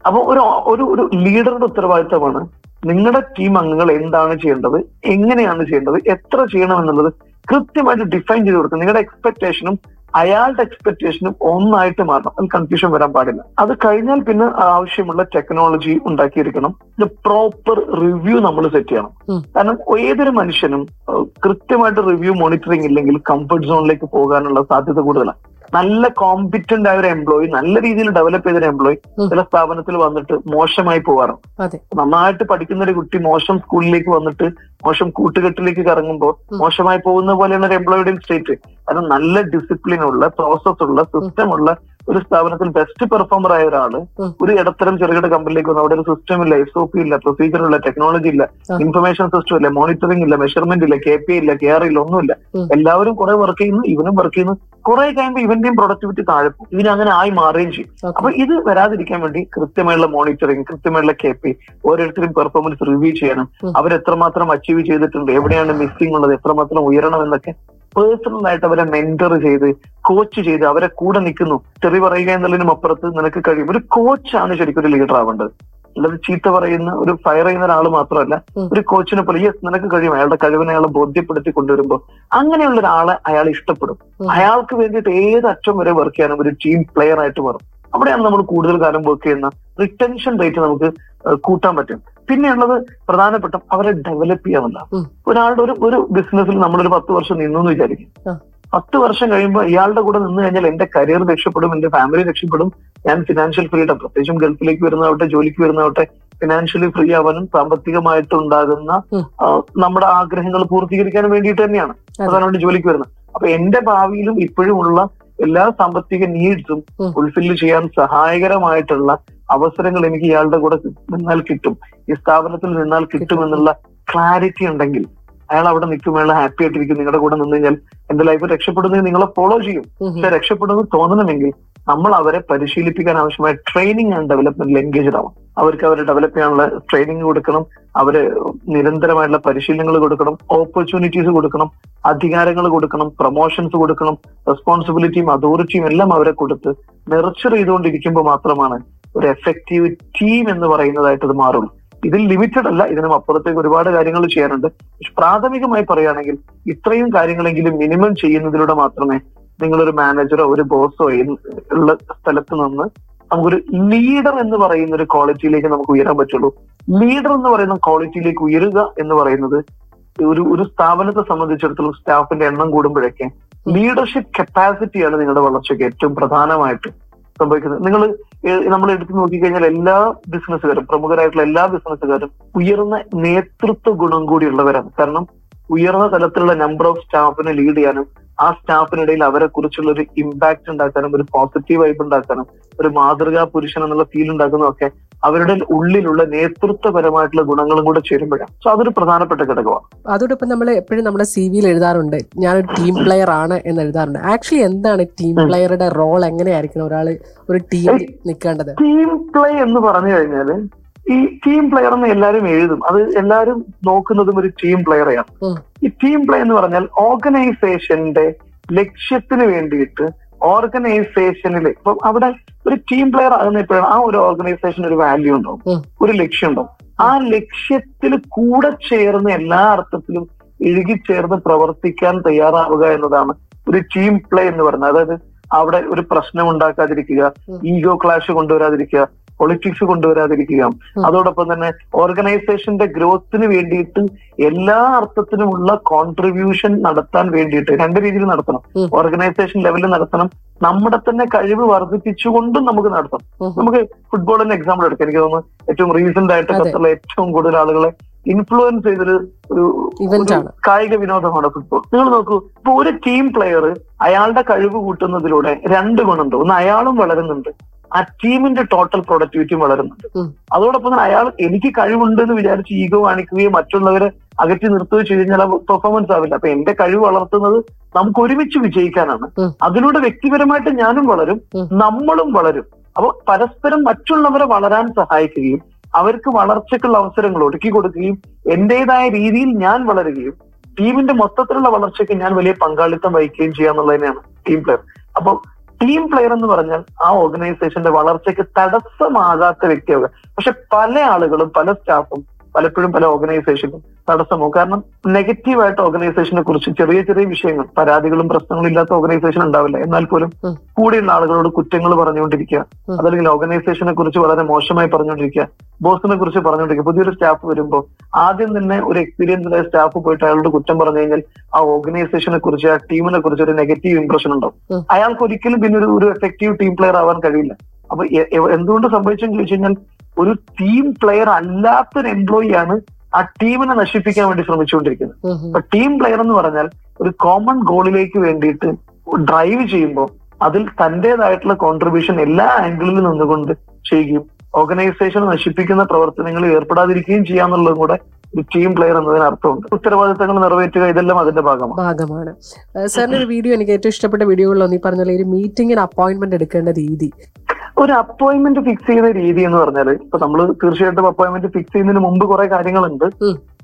അപ്പൊ ഒരു ഒരു ഒരു ലീഡറുടെ ഉത്തരവാദിത്തമാണ് നിങ്ങളുടെ ടീം അംഗങ്ങൾ എന്താണ് ചെയ്യേണ്ടത് എങ്ങനെയാണ് ചെയ്യേണ്ടത് എത്ര ചെയ്യണം എന്നുള്ളത് കൃത്യമായിട്ട് ഡിഫൈൻ ചെയ്ത് കൊടുക്കുക. നിങ്ങളുടെ എക്സ്പെക്ടേഷനും അയാളുടെ എക്സ്പെക്ടേഷനും ഒന്നായിട്ട് മാറണം. അതിൽ കൺഫ്യൂഷൻ വരാൻ പാടില്ല. അത് കഴിഞ്ഞാൽ പിന്നെ ആവശ്യമുള്ള ടെക്നോളജി ഉണ്ടാക്കിയിരിക്കണം ഇത് പ്രോപ്പർ റിവ്യൂ നമ്മൾ സെറ്റ് ചെയ്യണം. കാരണം ഏതൊരു മനുഷ്യനും കൃത്യമായിട്ട് റിവ്യൂ മോണിറ്ററിംഗ് ഇല്ലെങ്കിൽ കംഫർട്ട് സോണിലേക്ക് പോകാനുള്ള സാധ്യത കൂടുതലാണ് നല്ല കോമ്പിറ്റന്റ് ആയ ഒരു എംപ്ലോയി നല്ല രീതിയിൽ ഡെവലപ്പ് ചെയ്ത ഒരു എംപ്ലോയി. ചില സ്ഥാപനത്തിൽ വന്നിട്ട് മോശമായി പോവാറുണ്ട് അതെ നന്നായിട്ട് പഠിക്കുന്ന ഒരു കുട്ടി മോശം സ്കൂളിലേക്ക് വന്നിട്ട് മോശം കൂട്ടുകെട്ടിലേക്ക് കറങ്ങുമ്പോൾ. മോശമായി പോകുന്ന പോലെയാണ് ഒരു എംപ്ലോയിയുടെ സ്റ്റേറ്റ് കാരണം നല്ല ഡിസിപ്ലിൻ ഉള്ള പ്രോസസ് ഉള്ള സിസ്റ്റം ഉള്ള ഒരു സ്ഥാപനത്തിൽ ബെസ്റ്റ് പെർഫോമർ ആയ ഒരാൾ ഒരു ഇടത്തരം ചെറുകിട കമ്പനിയിലേക്ക് വന്നു അവിടെ ഒരു സിസ്റ്റം ഇല്ല എസ് ഒ പി ഇല്ല പ്രൊസീജിയർ ഇല്ല ടെക്നോളജി ഇല്ല ഇൻഫർമേഷൻ സിസ്റ്റം ഇല്ല മോണിറ്ററിംഗ് ഇല്ല മെഷർമെന്റ് ഇല്ല കെ പി ഇല്ല കെയർ ഇല്ല ഒന്നുമില്ല. ഇല്ല എല്ലാവരും കുറെ വർക്ക് ചെയ്യുന്നു ഇവനും വർക്ക് ചെയ്യുന്നു. കുറെ കഴിയുമ്പോൾ ഇവന്റെയും പ്രൊഡക്ടിവിറ്റി താഴെ പോകും. ഇവന് അങ്ങനെ ആയി മാറുകയും ചെയ്യും. അപ്പൊ ഇത് വരാതിരിക്കാൻ വേണ്ടി കൃത്യമായുള്ള മോണിറ്ററിംഗ് കൃത്യമായുള്ള കെ പി ഓരോരുത്തരും പെർഫോമൻസ് റിവ്യൂ ചെയ്യണം. അവരെത്രമാത്രം അവർ എത്രമാത്രം അച്ചീവ് ചെയ്തിട്ടുണ്ട് എവിടെയാണ് മിസ്സിംഗ് ഉള്ളത് എത്രമാത്രം ഉയരണം എന്നൊക്കെ പേഴ്സണൽ ആയിട്ട് അവരെ മെന്റർ ചെയ്ത് കോച്ച് ചെയ്ത് അവരെ കൂടെ നിൽക്കുന്നു. തെറി പറയുക എന്നുള്ളതിനും അപ്പുറത്ത് നിനക്ക് കഴിയും. ഒരു കോച്ചാണ് ശരിക്കും ഒരു ലീഡർ ആവേണ്ടത്. അല്ലാതെ ചീത്ത പറയുന്ന ഒരു ഫയർ ചെയ്യുന്ന ഒരാൾ മാത്രമല്ല ഒരു കോച്ചിനെ പോലെ യെസ് നിനക്ക് കഴിയും. അയാളുടെ കഴിവിനെ അയാളെ ബോധ്യപ്പെടുത്തി കൊണ്ടുവരുമ്പോൾ അങ്ങനെയുള്ള ഒരാളെ അയാൾ ഇഷ്ടപ്പെടും. അയാൾക്ക് വേണ്ടിയിട്ട് ഏത് അറ്റം വരെ വർക്ക് ചെയ്യാനും ഒരു ടീം പ്ലെയർ ആയിട്ട് മാറും. അവിടെയാണ് നമ്മൾ കൂടുതൽ കാലം വർക്ക് ചെയ്യുന്ന റിട്ടൻഷൻ റേറ്റ് നമുക്ക് കൂട്ടാൻ പറ്റും. പിന്നെയുള്ളത് പ്രധാനപ്പെട്ട അവരെ ഡെവലപ്പ് ചെയ്യാന്നുള്ളതാണ് ഉം. ഒരാളുടെ ഒരു ഒരു ബിസിനസ്സിൽ നമ്മളൊരു പത്ത് വർഷം നിന്നു എന്ന് വിചാരിക്കും പത്ത് വർഷം കഴിയുമ്പോൾ ഇയാളുടെ കൂടെ നിന്ന് കഴിഞ്ഞാൽ എന്റെ കരിയർ രക്ഷപ്പെടും എന്റെ ഫാമിലി രക്ഷപ്പെടും. ഞാൻ ഫിനാൻഷ്യൽ ഫ്രീഡം പ്രത്യേകിച്ചും ഗൾഫിലേക്ക് വരുന്നതാവട്ടെ ജോലിക്ക് വരുന്നതാവട്ടെ ഫിനാൻഷ്യലി ഫ്രീ ആവാനും സാമ്പത്തികമായിട്ട് ഉണ്ടാകുന്ന നമ്മുടെ ആഗ്രഹങ്ങൾ പൂർത്തീകരിക്കാനും വേണ്ടിയിട്ട് തന്നെയാണ്. പ്രധാനമായിട്ട് വേണ്ടി ജോലിക്ക് വരുന്നത്. അപ്പൊ എന്റെ ഭാവിയിലും ഇപ്പോഴുമുള്ള എല്ലാ സാമ്പത്തിക നീഡ്സും ഫുൾഫില്ല് ചെയ്യാൻ സഹായകരമായിട്ടുള്ള അവസരങ്ങൾ എനിക്ക് ഇയാളുടെ കൂടെ നിന്നാൽ കിട്ടും. ഈ സ്ഥാപനത്തിൽ നിന്നാൽ കിട്ടും എന്നുള്ള ക്ലാരിറ്റി ഉണ്ടെങ്കിൽ അയാൾ അവിടെ നിൽക്കും അയാൾ ഹാപ്പി ആയിട്ടിരിക്കും നിങ്ങളുടെ കൂടെ നിന്ന് കഴിഞ്ഞാൽ എന്റെ ലൈഫ് രക്ഷപ്പെടുന്നെങ്കിൽ നിങ്ങളെ ഫോളോ ചെയ്യും. പക്ഷെ രക്ഷപ്പെടുന്നു തോന്നണമെങ്കിൽ നമ്മൾ അവരെ പരിശീലിപ്പിക്കാൻ ആവശ്യമായ ട്രെയിനിങ് ആൻഡ് ഡെവലപ്മെന്റിൽ എൻഗേജ് ആവും അവർക്ക് അവരെ ഡെവലപ്പ് ചെയ്യാനുള്ള ട്രെയിനിങ് കൊടുക്കണം. അവർ നിരന്തരമായിട്ടുള്ള പരിശീലനങ്ങൾ കൊടുക്കണം. ഓപ്പർച്യൂണിറ്റീസ് കൊടുക്കണം. അധികാരങ്ങൾ കൊടുക്കണം. പ്രൊമോഷൻസ് കൊടുക്കണം. റെസ്പോൺസിബിലിറ്റിയും അതോറിറ്റിയും എല്ലാം അവരെ കൊടുത്ത് നെർച്ചർ ചെയ്തുകൊണ്ടിരിക്കുമ്പോൾ മാത്രമാണ് ഒരു എഫക്റ്റീവ് ടീം എന്ന് പറയുന്നതായിട്ട് ഇത് മാറുള്ളൂ. ഇതിൽ ലിമിറ്റഡ് അല്ല ഇതിനും അപ്പുറത്തേക്ക് ഒരുപാട് കാര്യങ്ങൾ ചെയ്യാനുണ്ട്. പക്ഷെ പ്രാഥമികമായി പറയുകയാണെങ്കിൽ ഇത്രയും കാര്യങ്ങളെങ്കിലും മിനിമം ചെയ്യുന്നതിലൂടെ മാത്രമേ നിങ്ങളൊരു മാനേജറോ ഒരു ബോസോ ഉള്ള സ്ഥലത്ത് നിന്ന് നമുക്കൊരു ലീഡർ എന്ന് പറയുന്ന ഒരു ക്വാളിറ്റിയിലേക്ക് നമുക്ക് ഉയരാൻ പറ്റുള്ളൂ. ലീഡർ എന്ന് പറയുന്ന ക്വാളിറ്റിയിലേക്ക് ഉയരുക എന്ന് പറയുന്നത് ഒരു ഒരു സ്ഥാപനത്തെ സംബന്ധിച്ചിടത്തോളം സ്റ്റാഫിന്റെ എണ്ണം കൂടുമ്പോഴൊക്കെ ലീഡർഷിപ്പ് കപ്പാസിറ്റിയാണ് നിങ്ങളുടെ വളർച്ചയ്ക്ക് ഏറ്റവും പ്രധാനമായിട്ട് സംഭവിക്കുന്നത്. നിങ്ങൾ നമ്മൾ എടുത്തു നോക്കിക്കഴിഞ്ഞാൽ എല്ലാ ബിസിനസ്സുകാരും പ്രമുഖരായിട്ടുള്ള എല്ലാ ബിസിനസ്സുകാരും ഉയർന്ന നേതൃത്വ ഗുണം കൂടിയുള്ളവരാണ്. കാരണം ഉയർന്ന തലത്തിലുള്ള നമ്പർ ഓഫ് സ്റ്റാഫിനെ ലീഡ് ചെയ്യാനും ആ സ്റ്റാഫിനിടയിൽ അവരെ കുറിച്ചുള്ള ഒരു ഇമ്പാക്ട് ഉണ്ടാക്കാനും ഒരു പോസിറ്റീവ് വൈബ് ഉണ്ടാക്കാനും ഒരു മാതൃകാ പുരുഷൻ എന്നുള്ള ഫീൽ ഉണ്ടാക്കുന്നതും ഒക്കെ അവരുടെ ഉള്ളിലുള്ള നേതൃത്വപരമായിട്ടുള്ള ഗുണങ്ങളും കൂടെ ചേരുമ്പോഴാണ്. സോ അതൊരു പ്രധാനപ്പെട്ട ഘടകമാണ്. അതോടൊപ്പം നമ്മൾ എപ്പോഴും നമ്മുടെ സി വിയിൽ എഴുതാറുണ്ട് ഞാനൊരു ടീം പ്ലെയർ ആണ് എന്ന് എഴുതാറുണ്ട്. ആക്ച്വലി എന്താണ് ടീം പ്ലെയറുടെ റോൾ എങ്ങനെയായിരിക്കണം ഒരാൾ ഒരു ടീം നിൽക്കേണ്ടത്? ടീം പ്ലേ എന്ന് പറഞ്ഞു കഴിഞ്ഞാൽ ഈ ടീം പ്ലെയർ എന്ന് എല്ലാവരും എഴുതും. അത് എല്ലാവരും നോക്കുന്നതും ഒരു ടീം പ്ലെയറെയാണ്. ഈ ടീം പ്ലേ എന്ന് പറഞ്ഞാൽ ഓർഗനൈസേഷന്റെ ലക്ഷ്യത്തിന് വേണ്ടിയിട്ട് ഓർഗനൈസേഷനിൽ ഇപ്പൊ അവിടെ ഒരു ടീം പ്ലെയർ ആകുന്ന എപ്പോഴാണ് ആ ഒരു ഓർഗനൈസേഷൻ ഒരു വാല്യൂ ഉണ്ടാവും. ഒരു ലക്ഷ്യം ഉണ്ടാവും. ആ ലക്ഷ്യത്തിൽ കൂടെ ചേർന്ന് എല്ലാ അർത്ഥത്തിലും ഇഴുകിച്ചേർന്ന് പ്രവർത്തിക്കാൻ തയ്യാറാവുക എന്നതാണ് ഒരു ടീം പ്ലേ എന്ന് പറയുന്നത്. അതായത് അവിടെ ഒരു പ്രശ്നം ഉണ്ടാക്കാതിരിക്കുക ഈഗോ ക്ലാഷ് കൊണ്ടുവരാതിരിക്കുക പൊളിറ്റിക്സ് കൊണ്ടുവരാതിരിക്കുക അതോടൊപ്പം തന്നെ ഓർഗനൈസേഷന്റെ ഗ്രോത്തിന് വേണ്ടിയിട്ട് എല്ലാ അർത്ഥത്തിനുമുള്ള കോൺട്രിബ്യൂഷൻ നടത്താൻ വേണ്ടിയിട്ട് രണ്ട് രീതിയിൽ നടത്തണം. ഓർഗനൈസേഷൻ ലെവലിൽ നടത്തണം. നമ്മുടെ തന്നെ കഴിവ് വർദ്ധിപ്പിച്ചുകൊണ്ടും നമുക്ക് നടത്തണം. നമുക്ക് ഫുട്ബോളിന്റെ എക്സാമ്പിൾ എടുക്കാം. എനിക്ക് തോന്നുന്നു ഏറ്റവും റീസെന്റ് ആയിട്ട്. ഖത്തറിലെ ഏറ്റവും കൂടുതൽ ആളുകളെ ഇൻഫ്ലുവൻസ് ചെയ്തൊരു ഒരു കായിക വിനോദമാണ് ഫുട്ബോൾ നിങ്ങൾ നോക്കൂ ഇപ്പൊ ഒരു ടീം പ്ലെയർ അയാളുടെ കഴിവ് കൂട്ടുന്നതിലൂടെ രണ്ട് ഗുണമുണ്ട്. ഒന്ന് അയാളും വളരുന്നുണ്ട്. ആ ടീമിന്റെ ടോട്ടൽ പ്രൊഡക്ടിവിറ്റിയും വളരുന്നുണ്ട്. അതോടൊപ്പം തന്നെ അയാൾ എനിക്ക് കഴിവുണ്ട് എന്ന് വിചാരിച്ച് ഈഗോ കാണിക്കുകയും മറ്റുള്ളവരെ അകറ്റി നിർത്തുകയും ചെയ്ത് കഴിഞ്ഞാൽ പെർഫോമൻസ് ആവില്ല. അപ്പൊ എന്റെ കഴിവ് വളർത്തുന്നത് നമുക്ക് ഒരുമിച്ച് വിജയിക്കാനാണ്. അതിലൂടെ വ്യക്തിപരമായിട്ട് ഞാനും വളരും നമ്മളും വളരും. അപ്പൊ പരസ്പരം മറ്റുള്ളവരെ വളരാൻ സഹായിക്കുകയും അവർക്ക് വളർച്ചയ്ക്കുള്ള അവസരങ്ങൾ ഒടുക്കി കൊടുക്കുകയും എന്റേതായ രീതിയിൽ ഞാൻ വളരുകയും ടീമിന്റെ മൊത്തത്തിലുള്ള വളർച്ചയ്ക്ക് ഞാൻ വലിയ പങ്കാളിത്തം വഹിക്കുകയും തന്നെയാണ് ടീം പ്ലെയർ. അപ്പൊ ടീം പ്ലെയർ എന്ന് പറഞ്ഞാൽ ആ ഓർഗനൈസേഷന്റെ വളർച്ചയ്ക്ക് തടസ്സമാകാത്ത വ്യക്തിയാവുക. പക്ഷെ പല ആളുകളും പല സ്റ്റാഫും പലപ്പോഴും പല ഓർഗനൈസേഷനും തടസ്സമോ കാരണം നെഗറ്റീവായിട്ട് ഓർഗനൈസേഷനെ കുറിച്ച് ചെറിയ ചെറിയ വിഷയങ്ങൾ പരാതികളും പ്രശ്നങ്ങളും ഇല്ലാത്ത ഓർഗനൈസേഷൻ ഉണ്ടാവില്ല എന്നാൽ പോലും. കൂടെയുള്ള ആളുകളോട് കുറ്റങ്ങൾ പറഞ്ഞുകൊണ്ടിരിക്കുക. അതല്ലെങ്കിൽ ഓർഗനൈസേഷനെ കുറിച്ച് വളരെ മോശമായി പറഞ്ഞുകൊണ്ടിരിക്കുക ബോസിനെ കുറിച്ച് പറഞ്ഞുകൊണ്ടിരിക്കുക പുതിയൊരു സ്റ്റാഫ് വരുമ്പോൾ ആദ്യം തന്നെ ഒരു എക്സ്പീരിയൻസ് ആയ സ്റ്റാഫ് പോയിട്ട് അയാളോട് കുറ്റം പറഞ്ഞു കഴിഞ്ഞാൽ ആ ഓർഗനൈസേഷനെ കുറിച്ച് ആ ടീമിനെ കുറിച്ച് ഒരു നെഗറ്റീവ് ഇംപ്രഷൻ ഉണ്ടാവും. അയാൾക്ക് ഒരിക്കലും പിന്നെ ഒരു ഒരു എഫക്റ്റീവ് ടീം പ്ലെയർ ആവാൻ കഴിയില്ല അപ്പൊ എന്തുകൊണ്ട് സംഭവിച്ചെന്ന് ചോദിച്ചു കഴിഞ്ഞാൽ ഒരു ടീം പ്ലെയർ അല്ലാത്തൊരു എംപ്ലോയി ആണ് ആ ടീമിനെ നശിപ്പിക്കാൻ വേണ്ടി ശ്രമിച്ചുകൊണ്ടിരിക്കുന്നത്. അപ്പൊ ടീം പ്ലെയർ എന്ന് പറഞ്ഞാൽ ഒരു കോമൺ ഗോളിലേക്ക് വേണ്ടിയിട്ട് ഡ്രൈവ് ചെയ്യുമ്പോൾ അതിൽ തന്റേതായിട്ടുള്ള കോൺട്രിബ്യൂഷൻ എല്ലാ ആംഗിളിൽ നിന്നുകൊണ്ട് ചെയ്യുകയും ഓർഗനൈസേഷൻ നശിപ്പിക്കുന്ന പ്രവർത്തനങ്ങളിൽ ഏർപ്പെടാതിരിക്കുകയും ചെയ്യാന്നുള്ളതും കൂടെ ടീം പ്ലെയർ എന്നതിന് അർത്ഥമുണ്ട്. ഉത്തരവാദിത്തങ്ങൾ നിറവേറ്റുക ഇതെല്ലാം അതിന്റെ ഭാഗമാണ്. ഭാഗമാണ്. സാറിന്റെ ഒരു വീഡിയോ എനിക്ക് ഏറ്റവും ഇഷ്ടപ്പെട്ട വീഡിയോകളിൽ ഈ പറഞ്ഞ ഒരു മീറ്റിംഗിന് അപ്പോയിന്റ്മെന്റ് എടുക്കേണ്ട രീതി. ഒരു അപ്പോയിന്റ്മെന്റ് ഫിക്സ് ചെയ്യുന്ന രീതി എന്ന് പറഞ്ഞാൽ ഇപ്പൊ നമ്മൾ തീർച്ചയായിട്ടും അപ്പോയിന്റ്മെന്റ് ഫിക്സ് ചെയ്യുന്നതിന് മുമ്പ് കുറെ കാര്യങ്ങളുണ്ട്.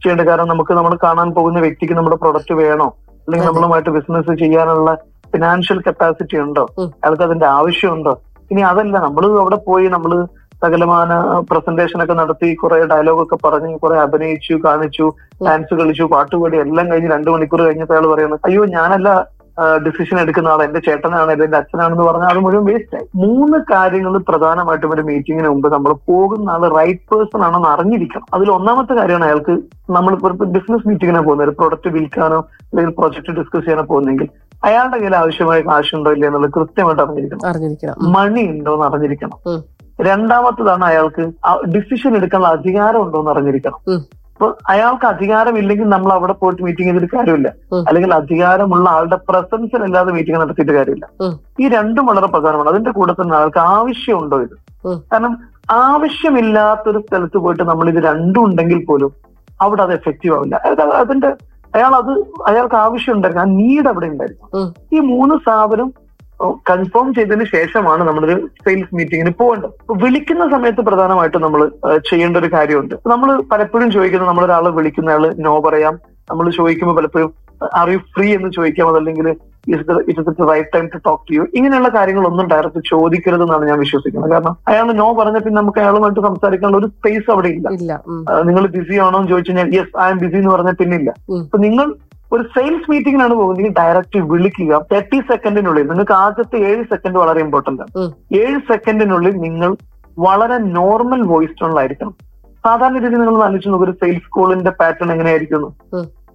ചെയ്യേണ്ട കാരണം നമുക്ക് നമ്മൾ കാണാൻ പോകുന്ന വ്യക്തിക്ക് നമ്മുടെ പ്രൊഡക്റ്റ് വേണോ? അല്ലെങ്കിൽ നമ്മളുമായിട്ട് ബിസിനസ് ചെയ്യാനുള്ള ഫിനാൻഷ്യൽ കപ്പാസിറ്റി ഉണ്ടോ. അയാൾക്ക് അതിന്റെ ആവശ്യമുണ്ടോ? ഇനി അതല്ല നമ്മൾ അവിടെ പോയി നമ്മൾ സകലമാന പ്രസന്റേഷൻ ഒക്കെ നടത്തി കുറെ ഡയലോഗ് ഒക്കെ പറഞ്ഞു കുറെ അഭിനയിച്ചു കാണിച്ചു ഡാൻസ് കളിച്ചു പാട്ടുപാടി എല്ലാം കഴിഞ്ഞ് രണ്ടു മണിക്കൂർ കഴിഞ്ഞപ്പോൾ അയാൾ പറയുന്നത് അയ്യോ ഞാനല്ല ഡിസിഷൻ എടുക്കുന്ന ആൾ എന്റെ ചേട്ടനാണ് എന്റെ അച്ഛനാണെന്ന് പറഞ്ഞാൽ അത് മുഴുവൻ വേസ്റ്റ് ആയി. മൂന്ന് കാര്യങ്ങൾ പ്രധാനമായിട്ടും ഒരു മീറ്റിംഗിന് മുമ്പ് നമ്മൾ പോകുന്ന ആൾ റൈറ്റ് പേഴ്സൺ ആണെന്ന് അറിഞ്ഞിരിക്കണം. അതിൽ ഒന്നാമത്തെ കാര്യമാണ് അയാൾക്ക് നമ്മൾ ബിസിനസ് മീറ്റിങ്ങിനെ പോകുന്നത് ഒരു പ്രൊഡക്റ്റ് വിൽക്കാനോ അല്ലെങ്കിൽ പ്രൊജക്ട് ഡിസ്കസ് ചെയ്യാനോ പോകുന്നെങ്കിൽ അയാളുടെ കയ്യിൽ ആവശ്യമായ കാശുണ്ടോ ഇല്ല എന്നുള്ളത് കൃത്യമായിട്ട് അറിഞ്ഞിരിക്കണം. മണി ഉണ്ടോ എന്ന് അറിഞ്ഞിരിക്കണം. രണ്ടാമത്തതാണ് അയാൾക്ക് ഡിസിഷൻ എടുക്കാനുള്ള അധികാരം ഉണ്ടോ എന്ന് അറിഞ്ഞിരിക്കണം. അപ്പൊ അയാൾക്ക് അധികാരം ഇല്ലെങ്കിൽ നമ്മൾ അവിടെ പോയിട്ട് മീറ്റിംഗ് ചെയ്തിട്ട് കാര്യമില്ല. അല്ലെങ്കിൽ അധികാരമുള്ള ആളുടെ പ്രസൻസിലല്ലാതെ മീറ്റിംഗ് നടത്തിയിട്ട് കാര്യമില്ല. ഈ രണ്ടും വളരെ പ്രധാനമാണ്. അതിന്റെ കൂടെ തന്നെ ആൾക്ക് ആവശ്യമുണ്ടോ ഇത്. കാരണം ആവശ്യമില്ലാത്തൊരു സ്ഥലത്ത് പോയിട്ട് നമ്മൾ ഇത് രണ്ടും ഉണ്ടെങ്കിൽ പോലും അവിടെ അത് എഫക്റ്റീവ് ആവില്ല. അതിന്റെ അയാൾ അത് അയാൾക്ക് ആവശ്യം ഉണ്ടായിരുന്നു ആ നീഡ് അവിടെ ഉണ്ടായിരുന്നു. ഈ മൂന്ന് സാധനം കൺഫേം ചെയ്തതിന് ശേഷമാണ് നമ്മളൊരു സെയിൽസ് മീറ്റിങ്ങിന് പോകേണ്ടത്. വിളിക്കുന്ന സമയത്ത് പ്രധാനമായിട്ടും നമ്മൾ ചെയ്യേണ്ട ഒരു കാര്യമുണ്ട്. നമ്മൾ പലപ്പോഴും ചോദിക്കുന്നത് നമ്മളൊരാളെ വിളിക്കുന്ന ആൾ നോ പറയാം. നമ്മൾ ചോദിക്കുമ്പോൾ പലപ്പോഴും ആർ യു ഫ്രീ എന്ന് ചോദിക്കാം. അതല്ലെങ്കിൽ is it right time to talk to you ഇങ്ങനെയുള്ള കാര്യങ്ങളൊന്നും ഡയറക്റ്റ് ചോദിക്കരുത് എന്നാണ് ഞാൻ വിശ്വസിക്കുന്നത്. കാരണം അയാൾ നോ പറഞ്ഞ പിന്നെ നമുക്ക് അയാളുമായിട്ട് സംസാരിക്കാനുള്ള ഒരു സ്പേസ് അവിടെ ഇല്ല. നിങ്ങൾ ബിസി ആണോ എന്ന് ചോദിച്ചു കഴിഞ്ഞാൽ യെസ് ഐ എം ബിസി എന്ന് പറഞ്ഞാൽ പിന്നില്ല. അപ്പൊ നിങ്ങൾ ഒരു സെയിൽസ് മീറ്റിംഗിനാണ് പോകുന്നത്. ഡയറക്റ്റ് വിളിക്കുക. തേർട്ടി സെക്കൻഡിനുള്ളിൽ നിങ്ങൾക്ക് ആദ്യത്തെ ഏഴ് സെക്കൻഡ് വളരെ ഇമ്പോർട്ടന്റ് ആണ്. ഏഴ് സെക്കൻഡിനുള്ളിൽ നിങ്ങൾ വളരെ നോർമൽ വോയിസ് ടോണിലായിരിക്കണം സാധാരണ രീതിയിൽ നിങ്ങൾ ആലോചിച്ച് നോക്കുക ഒരു സെയിൽസ് കോളിന്റെ പാറ്റേൺ എങ്ങനെയായിരിക്കും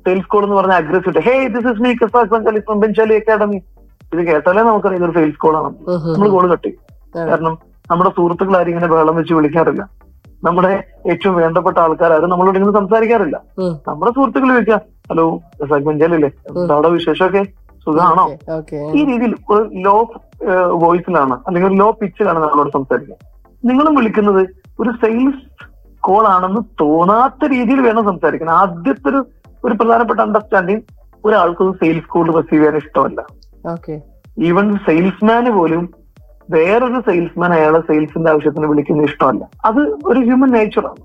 സെയിൽസ് കോൾ എന്ന് പറഞ്ഞാൽ aggressive hey this is me Benchali academy ഇത് കേട്ടാലേ നമുക്കറിയാം ഇതൊരു സെയിൽസ് കോളാണ് നമ്മൾ കോൾ കട്ടി കാരണം നമ്മുടെ സുഹൃത്തുക്കൾ ആരും ഇങ്ങനെ ബഹളം വെച്ച് വിളിക്കാറില്ല. നമ്മുടെ ഏറ്റവും വേണ്ടപ്പെട്ട ആൾക്കാരും നമ്മളോട് ഇങ്ങനെ സംസാരിക്കാറില്ല. നമ്മുടെ സുഹൃത്തുക്കൾ ഹലോ ബെഞ്ചാലല്ലേ അവിടെ വിശേഷമൊക്കെ? സുഖമാണോ? ഈ രീതിയിൽ ഒരു ലോ വോയിസിലാണ് അല്ലെങ്കിൽ ഒരു ലോ പിച്ചിലാണ് നമ്മളോട് സംസാരിക്കുക നിങ്ങളും വിളിക്കുന്നത് ഒരു സെയിൽസ് കോൾ ആണെന്ന് തോന്നാത്ത രീതിയിൽ വേണം സംസാരിക്കണം ആദ്യത്തെ ഒരു ഒരു പ്രധാനപ്പെട്ട അണ്ടർസ്റ്റാൻഡിങ് ഒരാൾക്ക് സെയിൽസ് കോൾ റിസീവ് ചെയ്യാൻ ഇഷ്ടമല്ല. ഈവൻ സെയിൽസ്മാന് പോലും വേറൊരു സെയിൽസ്മാൻ അയാളെ സെയിൽസിന്റെ ആവശ്യത്തിന് വിളിക്കുന്ന ഇഷ്ടമല്ല. അത് ഒരു ഹ്യൂമൻ നേച്ചറാണ്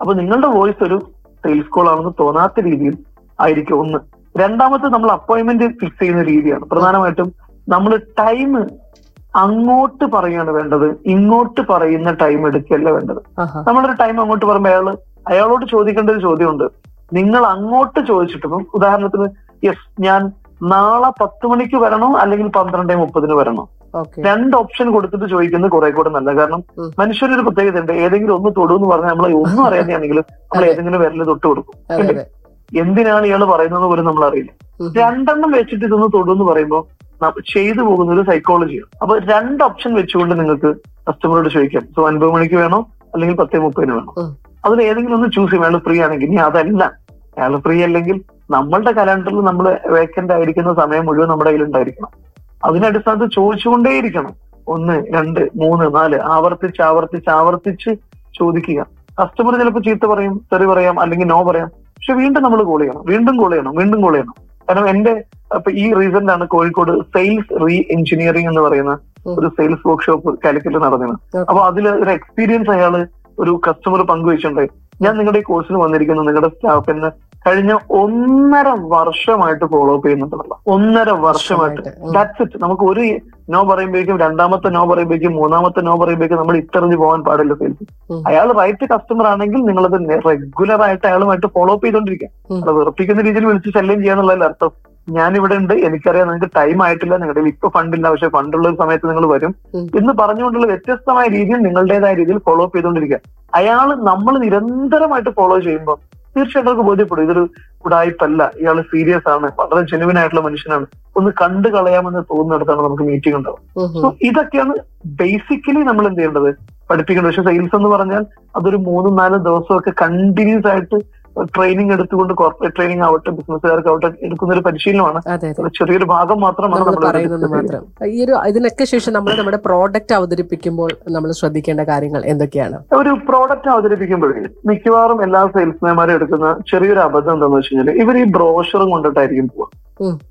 അപ്പൊ നിങ്ങളുടെ വോയിസ് ഒരു സെയിൽസ് കോൾ ആണെന്ന് തോന്നാത്ത രീതിയിൽ ആയിരിക്കും ഒന്ന്. രണ്ടാമത്തെ നമ്മൾ അപ്പോയിന്റ്മെന്റ് ഫിക്സ് ചെയ്യുന്ന രീതിയാണ്. പ്രധാനമായിട്ടും നമ്മൾ ടൈം അങ്ങോട്ട് പറയാണ് വേണ്ടത്. ഇങ്ങോട്ട് പറയുന്ന ടൈം എടുക്കുകയല്ല വേണ്ടത്. നമ്മളൊരു ടൈം അങ്ങോട്ട് പറയുമ്പോൾ അയാൾ അയാളോട് ചോദിക്കേണ്ട ഒരു ചോദ്യമുണ്ട്. നിങ്ങൾ അങ്ങോട്ട് ചോദിച്ചിട്ടും ഉദാഹരണത്തിന് യെസ് ഞാൻ നാളെ പത്ത് മണിക്ക് വരണോ അല്ലെങ്കിൽ പന്ത്രണ്ടേ മുപ്പതിന് വരണോ? രണ്ട് ഓപ്ഷൻ കൊടുത്തിട്ട് ചോദിക്കുന്നത് കുറെ കൂടെ നല്ല കാരണം മനുഷ്യരൊരു പ്രത്യേകത ഉണ്ട് ഏതെങ്കിലും ഒന്ന് തൊടുന്ന് പറഞ്ഞാൽ നമ്മൾ ഒന്നും അറിയാതെയാണെങ്കിലും നമ്മൾ ഏതെങ്കിലും വിരൽ തൊട്ട് കൊടുക്കും. എന്തിനാണ് ഇയാൾ പറയുന്നത് പോലും നമ്മൾ അറിയില്ല രണ്ടെണ്ണം വെച്ചിട്ട് ഇതൊന്ന് തൊടുന്ന് പറയുമ്പോൾ ചെയ്തു പോകുന്ന ഒരു സൈക്കോളജിയാണ് അപ്പൊ രണ്ട് ഓപ്ഷൻ വെച്ചുകൊണ്ട് നിങ്ങൾക്ക് കസ്റ്റമറോട് ചോദിക്കാം. സോ അൻപത് മണിക്ക് വേണോ? അല്ലെങ്കിൽ പത്തേ മുപ്പതിന് വേണോ? അതിൽ ഏതെങ്കിലും ഒന്ന് ചൂസ് ചെയ്യും അയാൾ ഫ്രീ ആണെങ്കിൽ ഇനി അതല്ല. അയാൾ ഫ്രീ അല്ലെങ്കിൽ നമ്മളുടെ കലണ്ടറിൽ നമ്മൾ വേക്കന്റ് ആയിരിക്കുന്ന സമയം മുഴുവൻ നമ്മുടെ കയ്യിൽ ഉണ്ടായിരിക്കണം. അതിനടിസ്ഥാനത്ത് ചോദിച്ചുകൊണ്ടേയിരിക്കണം. ഒന്ന് രണ്ട് മൂന്ന് നാല്. ആവർത്തിച്ച് ആവർത്തിച്ച് ആവർത്തിച്ച് ചോദിക്കുക. കസ്റ്റമർ ചിലപ്പോൾ ചീത്ത പറയും തെറി പറയാം അല്ലെങ്കിൽ നോ പറയാം. പക്ഷെ വീണ്ടും നമ്മൾ കോൾ ചെയ്യണം. വീണ്ടും കോൾ ചെയ്യണം. വീണ്ടും കോൾ ചെയ്യണം. കാരണം എന്റെ അപ്പൊ ഈ റീസെന്റ് ആണ് കോഴിക്കോട് സെയിൽസ് റീ എഞ്ചിനീയറിംഗ് എന്ന് പറയുന്ന ഒരു സെയിൽസ് വർക്ക്ഷോപ്പ് കാലിക്കറ്റ് നടന്നത്. അപ്പൊ അതിൽ ഒരു എക്സ്പീരിയൻസ് അയാൾ ഒരു കസ്റ്റമർ പങ്കുവെച്ചിട്ടുണ്ടായി ഞാൻ നിങ്ങളുടെ ഈ കോഴ്സിന് വന്നിരിക്കുന്നു. നിങ്ങളുടെ സ്റ്റാഫിന് കഴിഞ്ഞ ഒന്നര വർഷമായിട്ട് ഫോളോ അപ്പ് ചെയ്യുന്നുണ്ടല്ലോ ഒന്നര വർഷമായിട്ട്. ദാറ്റ്സ് ഇറ്റ് നമുക്ക് ഒരു നോ പറയുമ്പോഴേക്കും രണ്ടാമത്തെ നോ പറയുമ്പോഴേക്കും മൂന്നാമത്തെ നോ പറയുമ്പോഴേക്കും നമ്മൾ ഇത്തെറിഞ്ഞ് പോകാൻ പാടില്ല സെയിൽസ്. അയാൾ റൈറ്റ് കസ്റ്റമർ ആണെങ്കിൽ നിങ്ങളത് റെഗുലർ ആയിട്ട് അയാളുമായിട്ട് ഫോളോ അപ്പ് ചെയ്തോണ്ടിരിക്കുക. അത് വെറുപ്പിക്കുന്ന രീതിയിൽ വിളിച്ച് ശല്യം ചെയ്യാന്നുള്ളതിൽ അർത്ഥം. ഞാൻ ഇവിടെ ഉണ്ട് എനിക്കറിയാം നിങ്ങൾക്ക് ടൈം ആയിട്ടില്ല നിങ്ങളുടെ ഇപ്പൊ ഫണ്ടില്ല പക്ഷെ ഫണ്ടുള്ള ഒരു സമയത്ത് നിങ്ങൾ വരും. എന്ന് പറഞ്ഞുകൊണ്ടുള്ള വ്യത്യസ്തമായ രീതിയിൽ നിങ്ങളുടേതായ രീതിയിൽ ഫോളോ അപ്പ് ചെയ്തുകൊണ്ടിരിക്കുക അയാൾ നമ്മൾ നിരന്തരമായിട്ട് ഫോളോ ചെയ്യുമ്പോൾ തീർച്ചയായിട്ടും അവർക്ക് ബോധ്യപ്പെടും. ഇതൊരു ഉടായ്പല്ല. ഇയാൾ സീരിയസ് ആണ്. വളരെ ജെനുവിൻ ആയിട്ടുള്ള മനുഷ്യനാണ്. ഒന്ന് കണ്ടു കളയാമെന്ന് തോന്നുന്നിടത്താണ് നമുക്ക് മീറ്റിംഗ് ഉണ്ടാവും സോ. ഇതൊക്കെയാണ് ബേസിക്കലി നമ്മൾ എന്ത് ചെയ്യേണ്ടത്? പഠിപ്പിക്കേണ്ടത് പക്ഷെ സെയിൽസ് എന്ന് പറഞ്ഞാൽ അതൊരു മൂന്നും നാലും ദിവസമൊക്കെ കണ്ടിന്യൂസ് ആയിട്ട് ട്രെയിനിങ് എടുത്തുകൊണ്ട് കോർപ്പറേറ്റ് ട്രെയിനിങ് ആവട്ടെ ബിസിനസ്സുകാർക്ക് ആവട്ടെ എടുക്കുന്ന ഒരു പരിശീലനമാണ് ചെറിയൊരു ഭാഗം മാത്രമാണ് നമ്മൾ പറയുന്നത് മാത്രം. ഈ ഒരു ഇതിനൊക്കെ ശേഷം നമ്മൾ നമ്മുടെ പ്രോഡക്റ്റ് അവതരിപ്പിക്കുമ്പോൾ നമ്മൾ ശ്രദ്ധിക്കേണ്ട കാര്യങ്ങൾ എന്തൊക്കെയാണ്? ഒരു പ്രോഡക്റ്റ് അവതരിപ്പിക്കുമ്പോഴേ മിക്കവാറും എല്ലാ സെയിൽസ്മാൻമാരും എടുക്കുന്ന ചെറിയൊരു അബദ്ധം എന്താണെന്ന് വെച്ച് കഴിഞ്ഞാൽ ഇവർ ഈ ബ്രോഷറും കൊണ്ടിട്ടായിരിക്കും പോവുക ഉം.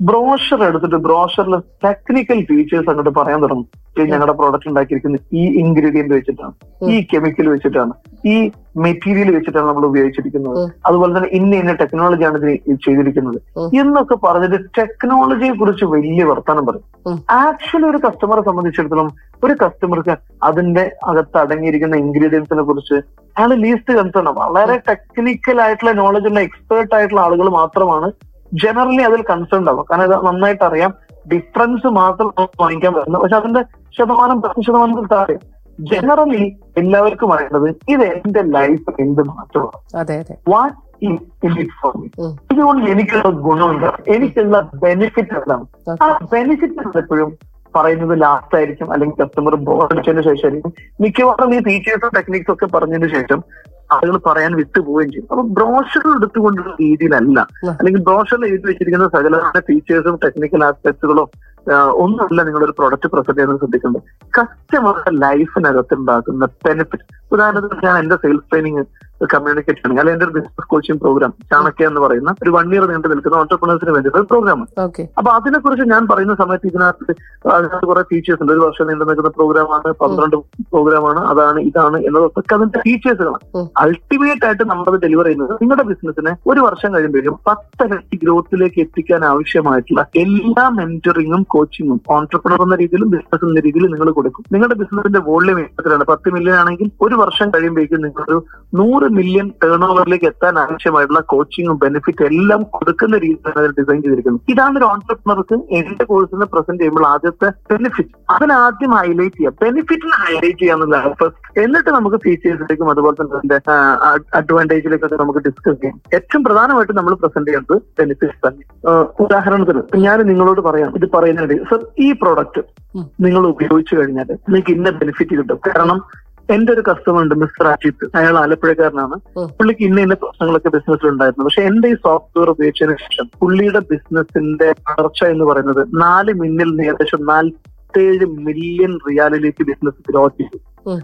ബ്രോഷർ എടുത്തിട്ട് ബ്രോഷറിൽ ടെക്നിക്കൽ ഫീച്ചേഴ്സ് അങ്ങോട്ട് പറയാൻ തുടങ്ങും. ഞങ്ങളുടെ പ്രോഡക്റ്റ് ഉണ്ടാക്കിയിരിക്കുന്ന ഈ ഇൻഗ്രീഡിയന്റ് വെച്ചിട്ടാണ്. ഈ കെമിക്കൽ വെച്ചിട്ടാണ്. ഈ മെറ്റീരിയൽ വെച്ചിട്ടാണ് നമ്മൾ ഉപയോഗിച്ചിരിക്കുന്നത്. അതുപോലെ തന്നെ ഇന്ന ഇന്ന ടെക്നോളജിയാണ് ഇതിന് ഇത് ചെയ്തിരിക്കുന്നത്. എന്നൊക്കെ പറഞ്ഞിട്ട് ടെക്നോളജിയെ കുറിച്ച് വലിയ വർത്തമാനം പറയും. ആക്ച്വലി ഒരു കസ്റ്റമറെ സംബന്ധിച്ചിടത്തോളം ഒരു കസ്റ്റമർക്ക് അതിന്റെ അകത്ത് അടങ്ങിയിരിക്കുന്ന ഇൻഗ്രീഡിയൻസിനെ കുറിച്ച് അയാൾ ലീസ്റ്റ് കൺസേൺ വളരെ ടെക്നിക്കൽ ആയിട്ടുള്ള നോളജ് ഉള്ള എക്സ്പേർട്ട് ആയിട്ടുള്ള ആളുകൾ മാത്രമാണ് ജനറലി അതിൽ കൺസേൺ ഉണ്ടാവും. കാരണം ഇത് നന്നായിട്ട് അറിയാം. ഡിഫറൻസ് മാത്രം വാങ്ങിക്കാൻ പറ്റുന്നത് പക്ഷെ അതിന്റെ ശതമാനം പത്ത് ശതമാനത്തിൽ താഴെ. ജനറലി എല്ലാവർക്കും അറിയേണ്ടത് ഇത് എന്റെ ലൈഫ് എന്ത് മാറ്റമാണ്? വാട്ട്. ഇതുകൊണ്ട് എനിക്കുള്ള ഗുണമുണ്ട്. എനിക്കുള്ള ബെനിഫിറ്റ് എന്താണ്? ആ ബെനിഫിറ്റ് എപ്പോഴും പറയുന്നത് ലാസ്റ്റ് ആയിരിക്കും. അല്ലെങ്കിൽ കസ്റ്റമർ ബോർഡ് ബോർഡിച്ചതിന് ശേഷമായിരിക്കും. മിക്കവാറും ഈ ഫീച്ചേഴ്സും ടെക്നിക്സും ഒക്കെ പറഞ്ഞതിന് ശേഷം ആളുകൾ പറയാൻ വിട്ടുപോവുകയും ചെയ്യും. അപ്പൊ ബ്രോഷർ എടുത്തുകൊണ്ടുള്ള രീതിയിലല്ല. അല്ലെങ്കിൽ ബ്രോഷറിൽ എഴുതി വെച്ചിരിക്കുന്ന സകലമായ ഫീച്ചേഴ്സും ടെക്നിക്കൽ ആസ്പെക്ട്സുകളോ ഒന്നുമല്ല നിങ്ങളൊരു പ്രൊഡക്റ്റ് പ്രസന്റ് ചെയ്യുന്നത് ശ്രദ്ധിക്കേണ്ടത്. കസ്റ്റമറുടെ ലൈഫിനകത്ത് ഉണ്ടാക്കുന്ന ബെനിഫിറ്റ് ഉദാഹരണത്തിന് ഞാൻ എന്റെ സെയിൽസ് ട്രെയിനിങ് കമ്മ്യൂണിക്കേറ്റ് ആണ് അല്ലെങ്കിൽ എന്റെ ഒരു ബിസിനസ് കോച്ചിങ് പ്രോഗ്രാം ചാണക്യ എന്ന് പറയുന്ന ഒരു വൺ ഇയർ നീണ്ടു നിൽക്കുന്ന ഓണ്ടർപ്രണേഴ്സിന് വേണ്ടിയിട്ട് ഒരു പ്രോഗ്രാം അപ്പൊ അതിനെക്കുറിച്ച് ഞാൻ പറയുന്ന സമയത്ത് ഇതിനകത്ത് അതിനകത്ത് കുറെ ഫീച്ചേഴ്സ് ഉണ്ട്. ഒരു വർഷം നീണ്ടു നിൽക്കുന്ന പ്രോഗ്രാമാണ് പന്ത്രണ്ട് പ്രോഗ്രാമാണ് അതാണ് ഇതാണ് എന്നതൊക്കെ അതിന്റെ ഫീച്ചേഴ്സുകളാണ് അൾട്ടിമേറ്റ് ആയിട്ട് നമ്മൾ ഡെലിവർ ചെയ്യുന്നത് നിങ്ങളുടെ ബിസിനസിനെ ഒരു വർഷം കഴിയുമ്പോഴും പത്തരട്ടി ഗ്രോത്തിലേക്ക് എത്തിക്കാൻ ആവശ്യമായിട്ടുള്ള എല്ലാ മെന്ററിങ്ങും കോച്ചിങ്ങും ഓൺട്രപ്രണർ എന്ന രീതിയിലും ബിസിനസ് എന്ന രീതിയിൽ നിങ്ങൾ കൊടുക്കും. നിങ്ങളുടെ ബിസിനസിന്റെ വോള്യം എത്രയാണ്? പത്ത് മില്യൺ ആണെങ്കിൽ ഒരു വർഷം കഴിയുമ്പോഴേക്കും നിങ്ങളൊരു നൂറ് മില്യൺ ടേൺ ഓവറിലേക്ക് എത്താൻ ആവശ്യമായിട്ടുള്ള കോച്ചിങ്ങും ബെനിഫിറ്റ് എല്ലാം കൊടുക്കുന്ന രീതിയിലാണ് അതിൽ ഡിസൈൻ ചെയ്തിരിക്കുന്നത്. ഇതാണ് ഒരു ഓൺടർപ്രണർക്ക് എന്റെ കോഴ്സിന് പ്രസന്റ് ചെയ്യുമ്പോൾ ആദ്യത്തെ ബെനിഫിറ്റ് അതിനാദ്യം ഹൈലൈറ്റ് ചെയ്യാം ബെനിഫിറ്റിനെ ഹൈലൈറ്റ് ചെയ്യാന്നുള്ളതാണ് ഫസ്റ്റ് എന്നിട്ട് നമുക്ക് ഫീച്ചേഴ്സിലേക്കും അതുപോലെ തന്നെ അതിന്റെ അഡ്വാന്റേജിലേക്കൊക്കെ നമുക്ക് ഡിസ്കസ് ചെയ്യാം. ഏറ്റവും പ്രധാനമായിട്ട് നമ്മൾ പ്രസന്റ് ചെയ്യുന്നത് ബെനിഫിറ്റ്സ് തന്നെ. ഉദാഹരണത്തിന് ഞാൻ നിങ്ങളോട് പറയാം. ഇത് പറയുന്നതിനിടയിൽ സർ ഈ പ്രോഡക്റ്റ് നിങ്ങൾ ഉപയോഗിച്ചു കഴിഞ്ഞാൽ നിങ്ങൾക്ക് ഇന്ന ബെനിഫിറ്റ് കിട്ടും. കാരണം എന്റെ ഒരു കസ്റ്റമർ ഉണ്ട് മിസ്റ്റർ അജിത്ത് അയാൾ ആലപ്പുഴക്കാരനാണ്. പുള്ളിക്ക് ഇന്ന ഇന്ന പ്രശ്നങ്ങളൊക്കെ ബിസിനസ്സിൽ ഉണ്ടായിരുന്നു. പക്ഷെ എന്റെ ഈ സോഫ്റ്റ്വെയർ ഉപയോഗിച്ചതിന് ശേഷം പുള്ളിയുടെ ബിസിനസിന്റെ വളർച്ച എന്ന് പറയുന്നത് നാല് മില്യൺ ഏകദേശം നാൽപ്പത്തേഴ് മില്യൺ റിയാലിലേക്ക് ബിസിനസ് ഗ്രോ ചെയ്തു.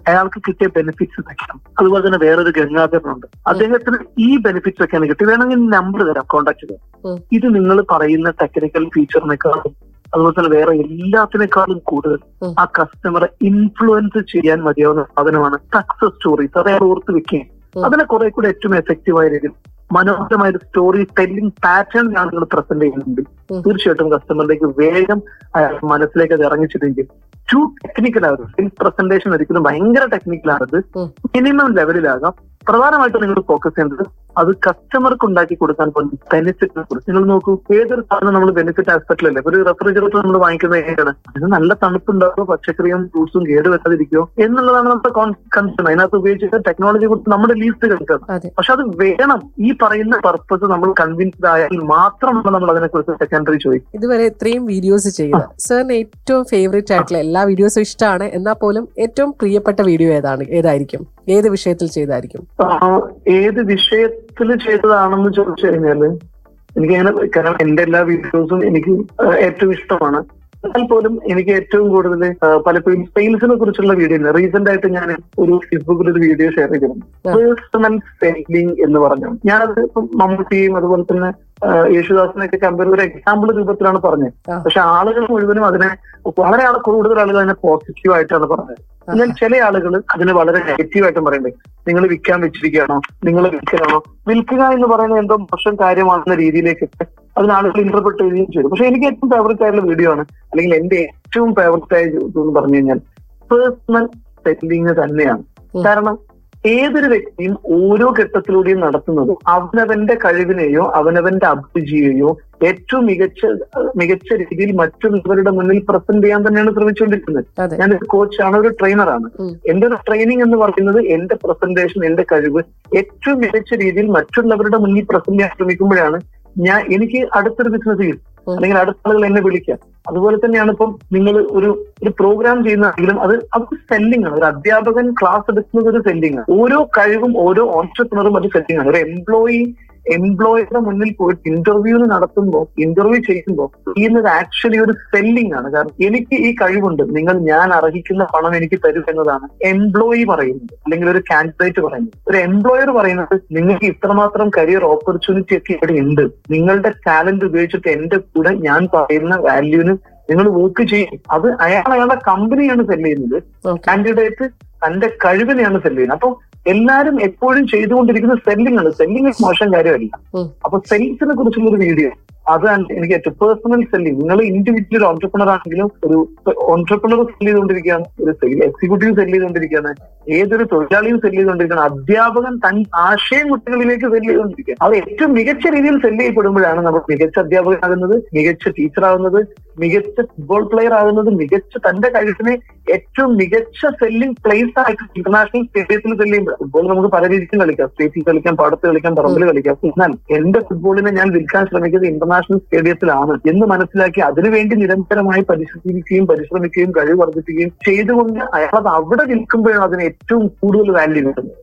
അയാൾക്ക് കിട്ടിയ ബെനിഫിറ്റ്സ് ഇതൊക്കെയാണ്. അതുപോലെ തന്നെ വേറൊരു ഗംഗാധരനുണ്ട്. അദ്ദേഹത്തിന് ഈ ബെനിഫിറ്റ്സ് ഒക്കെയാണ് കിട്ടി വേണമെങ്കിൽ നമ്പർ തരാം കോൺടാക്ട് ചെയ്യാം ഇത് നിങ്ങൾ പറയുന്ന ടെക്നിക്കൽ ഫീച്ചറിനേക്കാളും അതുപോലെ തന്നെ വേറെ എല്ലാത്തിനേക്കാളും കൂടുതൽ ആ കസ്റ്റമറെ ഇൻഫ്ലുവൻസ് ചെയ്യാൻ മതിയാവുന്ന സാധനമാണ് സക്സസ് സ്റ്റോറീസ് അത് അയാൾ ഓർത്ത് വെക്കുകയും അതിനെ കുറെ കൂടെ ഏറ്റവും എഫക്റ്റീവായ രീതിയിൽ മനോഹരമായ ഒരു സ്റ്റോറി ടെല്ലിംഗ് പാറ്റേൺ ആണ് നിങ്ങൾ പ്രസന്റ് ചെയ്യുന്നുണ്ടെങ്കിൽ ഉം. തീർച്ചയായിട്ടും കസ്റ്റമറിലേക്ക് വേഗം മനസ്സിലേക്ക് അത് ഇറങ്ങിച്ചിട്ടെങ്കിൽ ടു ടെക്നിക്കൽ ആകും സെയിൽസ് പ്രസന്റേഷൻ ഒരിക്കലും ഭയങ്കര ടെക്നിക്കൽ ആകരുത്. മിനിമം ലെവലിലാകാം പ്രധാനമായിട്ട് നിങ്ങൾ ഫോക്കസ് ചെയ്യേണ്ടത് അത് കസ്റ്റമർക്ക് ഉണ്ടാക്കി കൊടുക്കാൻ പോകുന്ന ബെനിഫിറ്റിനെ കുറിച്ച്. നിങ്ങൾ നോക്കൂ ഏതൊരു സാധനം നമ്മൾ ബെനിഫിറ്റ് ആസ്പെക്ടിലല്ലേ ഒരു റെഫ്രിജറേറ്റർ നമ്മൾ വാങ്ങിക്കുന്നത് എങ്ങനെയാണ് അതിന് നല്ല തണുപ്പുണ്ടാകുമോ പച്ചക്കറിയും ഫ്രൂട്ട്സും കേട് വെക്കാതിരിക്കുമോ എന്നുള്ളതാണ് നമ്മുടെ കൺസേൺ അതിനകത്ത് ഉപയോഗിച്ചിട്ട് ടെക്നോളജി കുറിച്ച് നമ്മുടെ ലീസ്റ്റ് കളിക്കണം പക്ഷെ അത് വേണം. ഈ പറയുന്ന പർപ്പസ് നമ്മൾ കൺവിൻസ്ഡ് ആയാൽ മാത്രമാണ് നമ്മൾ അതിനെ കുറിച്ച് സെക്കൻഡറി ചോദിക്കും ഇതുവരെ ഇത്രയും വീഡിയോസ് ചെയ്ത സാറിന് ഏറ്റവും ഫേവറേറ്റ് ആയിട്ടുള്ള എല്ലാ വീഡിയോസും ഇഷ്ടമാണ്. എന്നാൽ പോലും ഏറ്റവും പ്രിയപ്പെട്ട വീഡിയോ ഏതാണ്? ഏതായിരിക്കും? ഏത് വിഷയത്തിൽ ചെയ്തായിരിക്കും? ഏത് വിഷയത്തിൽ ചെയ്തതാണെന്ന് ചോദിച്ചു കഴിഞ്ഞാൽ എനിക്ക് അങ്ങനെ കാരണം എന്റെ എല്ലാ വീഡിയോസും എനിക്ക് ഏറ്റവും ഇഷ്ടമാണ്. എന്നാൽ പോലും എനിക്ക് ഏറ്റവും കൂടുതൽ പലപ്പോഴും സെയിൽസിനെ കുറിച്ചുള്ള വീഡിയോ റീസെന്റ് ആയിട്ട് ഞാൻ ഒരു ഫേസ്ബുക്കിൽ ഒരു വീഡിയോ ഷെയർ ചെയ്തിരുന്നു. പേഴ്സണൽ സെയിലിംഗ് എന്ന് പറഞ്ഞു. ഞാനത് മമ്മൂട്ടിയും അതുപോലെ തന്നെ ആ, യേശുദാസിനെയൊക്കെ കമ്പയർ ഒരു എക്സാമ്പിൾ രൂപത്തിലാണ് പറഞ്ഞത്. പക്ഷെ ആളുകൾ മുഴുവനും അതിനെ വളരെ ആൾ കൂടുതൽ ആളുകൾ അതിനെ പോസിറ്റീവ് ആയിട്ടാണ് പറഞ്ഞത്. എന്നാൽ ചില ആളുകൾ അതിനെ വളരെ നെഗറ്റീവ് ആയിട്ടും പറയുന്നത് നിങ്ങൾ വിൽക്കാൻ വെച്ചിരിക്കുകയാണോ? നിങ്ങൾ വിൽക്കലാണോ വിൽക്കുക എന്ന് പറയുന്നത് എന്തോ മോശം കാര്യമാണെന്ന രീതിയിലേക്ക് അതിന് ആളുകൾ ഇന്റർപ്രറ്റ് ചെയ്യുകയും ചെയ്തു. പക്ഷെ എനിക്ക് ഏറ്റവും ഫേവറേറ്റ് ആയിട്ടുള്ള വീഡിയോ ആണ് അല്ലെങ്കിൽ എന്റെ ഏറ്റവും ഫേവറേറ്റ് ആയ എന്ന് പറഞ്ഞു കഴിഞ്ഞാൽ പേഴ്സണൽ സെറ്റിലിങ് തന്നെയാണ്. കാരണം ഏതൊരു വ്യക്തിയും ഓരോ ഘട്ടത്തിലൂടെയും നടത്തുന്നത് അവനവന്റെ കഴിവിനെയോ അവനവന്റെ അഭിരുചിയെയോ ഏറ്റവും മികച്ച മികച്ച രീതിയിൽ മറ്റുള്ളവരുടെ മുന്നിൽ പ്രസന്റ് ചെയ്യാൻ തന്നെയാണ് ശ്രമിച്ചുകൊണ്ടിരിക്കുന്നത് ഞാൻ ഒരു കോച്ചാണ് ഒരു ട്രെയിനറാണ്. എന്റെ ഒരു ട്രെയിനിങ് എന്ന് പറയുന്നത് എന്റെ പ്രസന്റേഷൻ എന്റെ കഴിവ് ഏറ്റവും മികച്ച രീതിയിൽ മറ്റുള്ളവരുടെ മുന്നിൽ പ്രസന്റ് ചെയ്യാൻ ശ്രമിക്കുമ്പോഴാണ് ഞാൻ എനിക്ക് അടുത്തൊരു ബിസിനസ് ഉം. അല്ലെങ്കിൽ അടുത്ത ആളുകൾ എന്നെ വിളിക്കാം. അതുപോലെ തന്നെയാണ് ഇപ്പം നിങ്ങൾ ഒരു ഒരു പ്രോഗ്രാം ചെയ്യുന്നതെങ്കിലും അത് അത് സെല്ലിംഗ് ആണ്. ഒരു അധ്യാപകൻ ക്ലാസ് എടുക്കുന്നത് ഒരു സെല്ലിംഗ് ആണ്. ഓരോ കഴിവും ഓരോ ഓൺട്രപ്രണറും അത് സെല്ലിംഗ് ആണ്. ഒരു എംപ്ലോയി എംപ്ലോയിയുടെ മുന്നിൽ പോയിട്ട് ഇന്റർവ്യൂവിന് നടത്തുമ്പോൾ ഇന്റർവ്യൂ ചെയ്യുമ്പോൾ ചെയ്യുന്നത് ആക്ച്വലി ഒരു സെല്ലിംഗ് ആണ്. കാരണം എനിക്ക് ഈ കഴിവുണ്ട്. നിങ്ങൾ ഞാൻ അർഹിക്കുന്ന പണം എനിക്ക് തരും എന്നതാണ് എംപ്ലോയി പറയുന്നത്. അല്ലെങ്കിൽ ഒരു കാൻഡിഡേറ്റ് പറയുന്നത്. ഒരു എംപ്ലോയർ പറയുന്നത് നിങ്ങൾക്ക് ഇത്രമാത്രം കരിയർ ഓപ്പർച്യൂണിറ്റി ഒക്കെ ഇവിടെ ഉണ്ട്. നിങ്ങളുടെ ടാലന്റ് ഉപയോഗിച്ചിട്ട് എന്റെ കൂടെ ഞാൻ പറയുന്ന വാല്യൂവിന് നിങ്ങൾ വർക്ക് ചെയ്യും. അത് അയാൾ അയാളുടെ കമ്പനിയാണ് സെല്ല് ചെയ്യുന്നത്. കാൻഡിഡേറ്റ് തന്റെ കഴിവിനെയാണ് സെല്ല് ചെയ്യുന്നത്. അപ്പൊ എല്ലാരും എപ്പോഴും ചെയ്തുകൊണ്ടിരിക്കുന്ന സെല്ലിംഗ് ആണ് സെല്ലിംഗ് മോശം കാര്യമല്ല. അപ്പൊ സെയിൽസിനെ കുറിച്ചുള്ള ഒരു വീഡിയോ. അതാണ് എനിക്ക് ഏറ്റവും പേഴ്സണൽ സെല്ലിംഗ് നിങ്ങൾ ഇൻഡിവിജ്വൽ ഓൺട്രപ്രണർ ആണെങ്കിലും ഒരു ഓൺട്രപ്രണർ സെൽ ചെയ്തുകൊണ്ടിരിക്കുകയാണ് ഒരു എക്സിക്യൂട്ടീവ് സെൽ ചെയ്തുകൊണ്ടിരിക്കുകയാണ് ഏതൊരു തൊഴിലാളിയും സെൽ ചെയ്തുകൊണ്ടിരിക്കുകയാണ് അധ്യാപകൻ തൻ ആശയം കുട്ടികളിലേക്ക് സെൽ ചെയ്തുകൊണ്ടിരിക്കുക അത് ഏറ്റവും മികച്ച രീതിയിൽ സെൽ ചെയ്യപ്പെടുമ്പോഴാണ് നമ്മൾ മികച്ച അധ്യാപകനാകുന്നത് മികച്ച ടീച്ചർ ആകുന്നത് മികച്ച ഫുട്ബോൾ പ്ലെയർ ആകുന്നത് മികച്ച തന്റെ കഴിവിനെ ഏറ്റവും മികച്ച സെല്ലിംഗ് പ്ലേസ് ആയിട്ട് ഇന്റർനാഷണൽ സ്റ്റേഡിയത്തിൽ സെല്ല് ചെയ്യുമ്പോൾ ഫുട്ബോൾ നമുക്ക് പല രീതിക്കും കളിക്കാം. സ്റ്റേറ്റിൽ കളിക്കാം പാടത്ത് കളിക്കാം പറമ്പിൽ കളിക്കാം. എന്നാൽ എന്റെ ഫുട്ബോളിനെ ഞാൻ വിൽക്കാൻ ശ്രമിക്കുന്നത് ഇന്റർനാഷണൽ ഇന്റർനാഷണൽ സ്റ്റേഡിയത്തിലാണ് എന്ന് മനസ്സിലാക്കി അതിനുവേണ്ടി നിരന്തരമായി പരിശീലിക്കുകയും പരിശ്രമിക്കുകയും കഴിവ് വർദ്ധിപ്പിക്കുകയും ചെയ്തുകൊണ്ട് അയാൾ അത് അവിടെ നിൽക്കുമ്പോഴാണ് അതിന് ഏറ്റവും കൂടുതൽ വാല്യൂ കിട്ടുന്നത്.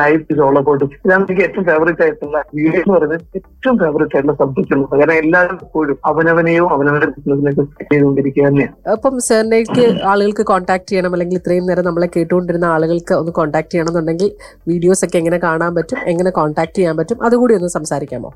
ലൈഫ് ഇസ് ഓൾ അബൌട്ട് ഇതാണ് എനിക്ക് ഏറ്റവും ഫേവറേറ്റ് ആയിട്ടുള്ള വീഡിയോ എന്ന് പറയുന്നത് ഏറ്റവും ഫേവറേറ്റ് ആയിട്ടുള്ള സബ്ജക്റ്റ് ഉള്ളത് കാരണം എല്ലാവരും എപ്പോഴും അവനവനെയോ അവനവന്റെ ബിസിനസ്സിനെയൊക്കെ ചെയ്തുകൊണ്ടിരിക്കുക തന്നെയാണ്. അപ്പം സാറിനേക്ക് ആളുകൾക്ക് കോൺടാക്ട് ചെയ്യണം അല്ലെങ്കിൽ ഇത്രയും നേരം നമ്മളെ കേട്ടുകൊണ്ടിരുന്ന ആളുകൾക്ക് ഒന്ന് കോൺടാക്ട് ചെയ്യണമെന്നുണ്ടെങ്കിൽ വീഡിയോസ് ഒക്കെ എങ്ങനെ കാണാൻ പറ്റും എങ്ങനെ കോൺടാക്ട് ചെയ്യാൻ പറ്റും അതുകൂടി ഒന്ന് സംസാരിക്കാമോ?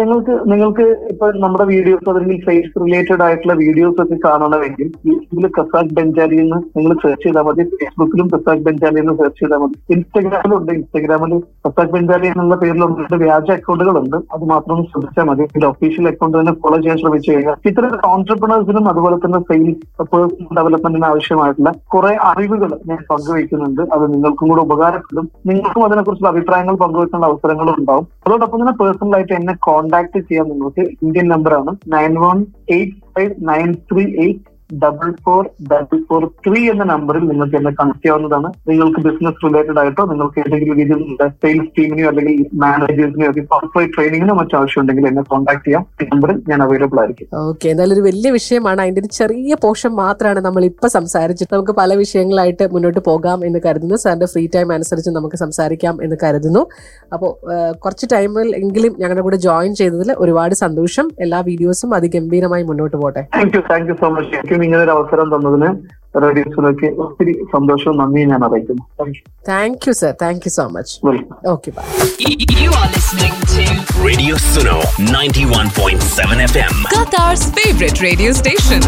നിങ്ങൾക്ക് നിങ്ങൾക്ക് ഇപ്പൊ നമ്മുടെ വീഡിയോസ് അല്ലെങ്കിൽ ഫേസ് റിലേറ്റഡ് ആയിട്ടുള്ള വീഡിയോസ് ഒക്കെ കാണണമെങ്കിൽ യൂട്യൂബിൽ കസാഖ് ബെഞ്ചാലി എന്ന് നിങ്ങൾ സെർച്ച് ചെയ്താൽ മതി. ഫേസ്ബുക്കിലും കസാഖ് ബെഞ്ചാലി എന്ന് സെർച്ച് ചെയ്താൽ മതി. ഇൻസ്റ്റാഗ്രാമിലുണ്ട്. ഇൻസ്റ്റാഗ്രാമിൽ കസാഖ് ബെഞ്ചാലി എന്നുള്ള പേരിലുള്ള രണ്ട് വ്യാജ അക്കൗണ്ടുകൾ ഉണ്ട്. അത് മാത്രം ശ്രദ്ധിച്ചാൽ മതി. ഇതിന്റെ ഒഫീഷ്യൽ അക്കൗണ്ട് തന്നെ ഫോളോ ചെയ്യാൻ ശ്രമിച്ചു കഴിഞ്ഞാൽ ഇത്തരം ഓൺടർപ്രണേഴ്സിനും അതുപോലെ തന്നെ സെയിൽസ് പേഴ്സണൽ ഡെവലപ്മെന്റിന് ആവശ്യമായിട്ടുള്ള കുറെ അറിവുകൾ ഞാൻ പങ്കുവയ്ക്കുന്നുണ്ട്. അത് നിങ്ങൾക്കും കൂടെ ഉപകാരപ്പെടും. നിങ്ങൾക്കും അതിനെക്കുറിച്ചുള്ള അഭിപ്രായങ്ങൾ പങ്കുവെക്കേണ്ട അവസരങ്ങളും ഉണ്ടാവും. അതോടൊപ്പം തന്നെ പേഴ്സണൽ ആയിട്ട് എന്നെ കോൺടാക്ട് ചെയ്യാൻ നിങ്ങൾക്ക് ഇന്ത്യൻ നമ്പറാണ് nine one eight five nine three eight double four double four three എന്ന നമ്പറിൽ നിങ്ങൾക്ക് എന്നെ കണക്ട് ചെയ്യാവുന്നതാണ്. നിങ്ങൾക്ക് ബിസിനസ് റിലേറ്റഡ് ആയിട്ടോ നിങ്ങൾക്ക് ഏതെങ്കിലും രീതിയിൽ സെയിൽസ് ടീമിനെയോ അല്ലെങ്കിൽ മാനേജേഴ്സിനെയോ അല്ലെങ്കിൽ കോർപ്പറേറ്റ് ട്രെയിനിങ്ങിനോ മറ്റോ ആവശ്യമുണ്ടെങ്കിൽ എന്നെ കോൺടാക്ട് ചെയ്യാം. ഈ നമ്പറിൽ ഞാൻ അവൈലബിൾ ആയിരിക്കും. ഓക്കെ എന്തായാലും ഒരു വലിയ വിഷയമാണ്. അതിന്റെ ഒരു ചെറിയ പോർഷൻ മാത്രമാണ് നമ്മൾ ഇപ്പൊ സംസാരിച്ചിട്ട് നമുക്ക് പല വിഷയങ്ങളായിട്ട് മുന്നോട്ട് പോകാം എന്ന് കരുതുന്നു. സാറിന്റെ ഫ്രീ ടൈം അനുസരിച്ച് നമുക്ക് സംസാരിക്കാം എന്ന് കരുതുന്നു. അപ്പോൾ കുറച്ച് ടൈമിൽ എങ്കിലും ഞങ്ങളുടെ കൂടെ ജോയിൻ ചെയ്തതിൽ ഒരുപാട് സന്തോഷം. എല്ലാ വീഡിയോസും അതിഗംഭീരമായി മുന്നോട്ട് പോട്ടെ. Thank you thank you so much എനിക്കും ഇങ്ങനെ ഒരു അവസരം തന്നതിന് റേഡിയോസിലേക്ക് ഒത്തിരി സന്തോഷവും നന്ദിയും ഞാൻ അറിയിക്കുന്നു. Thank you sir thank you so much welcome okay bye You are listening to Radio Suno 91.7 FM. Qatar's favorite radio station.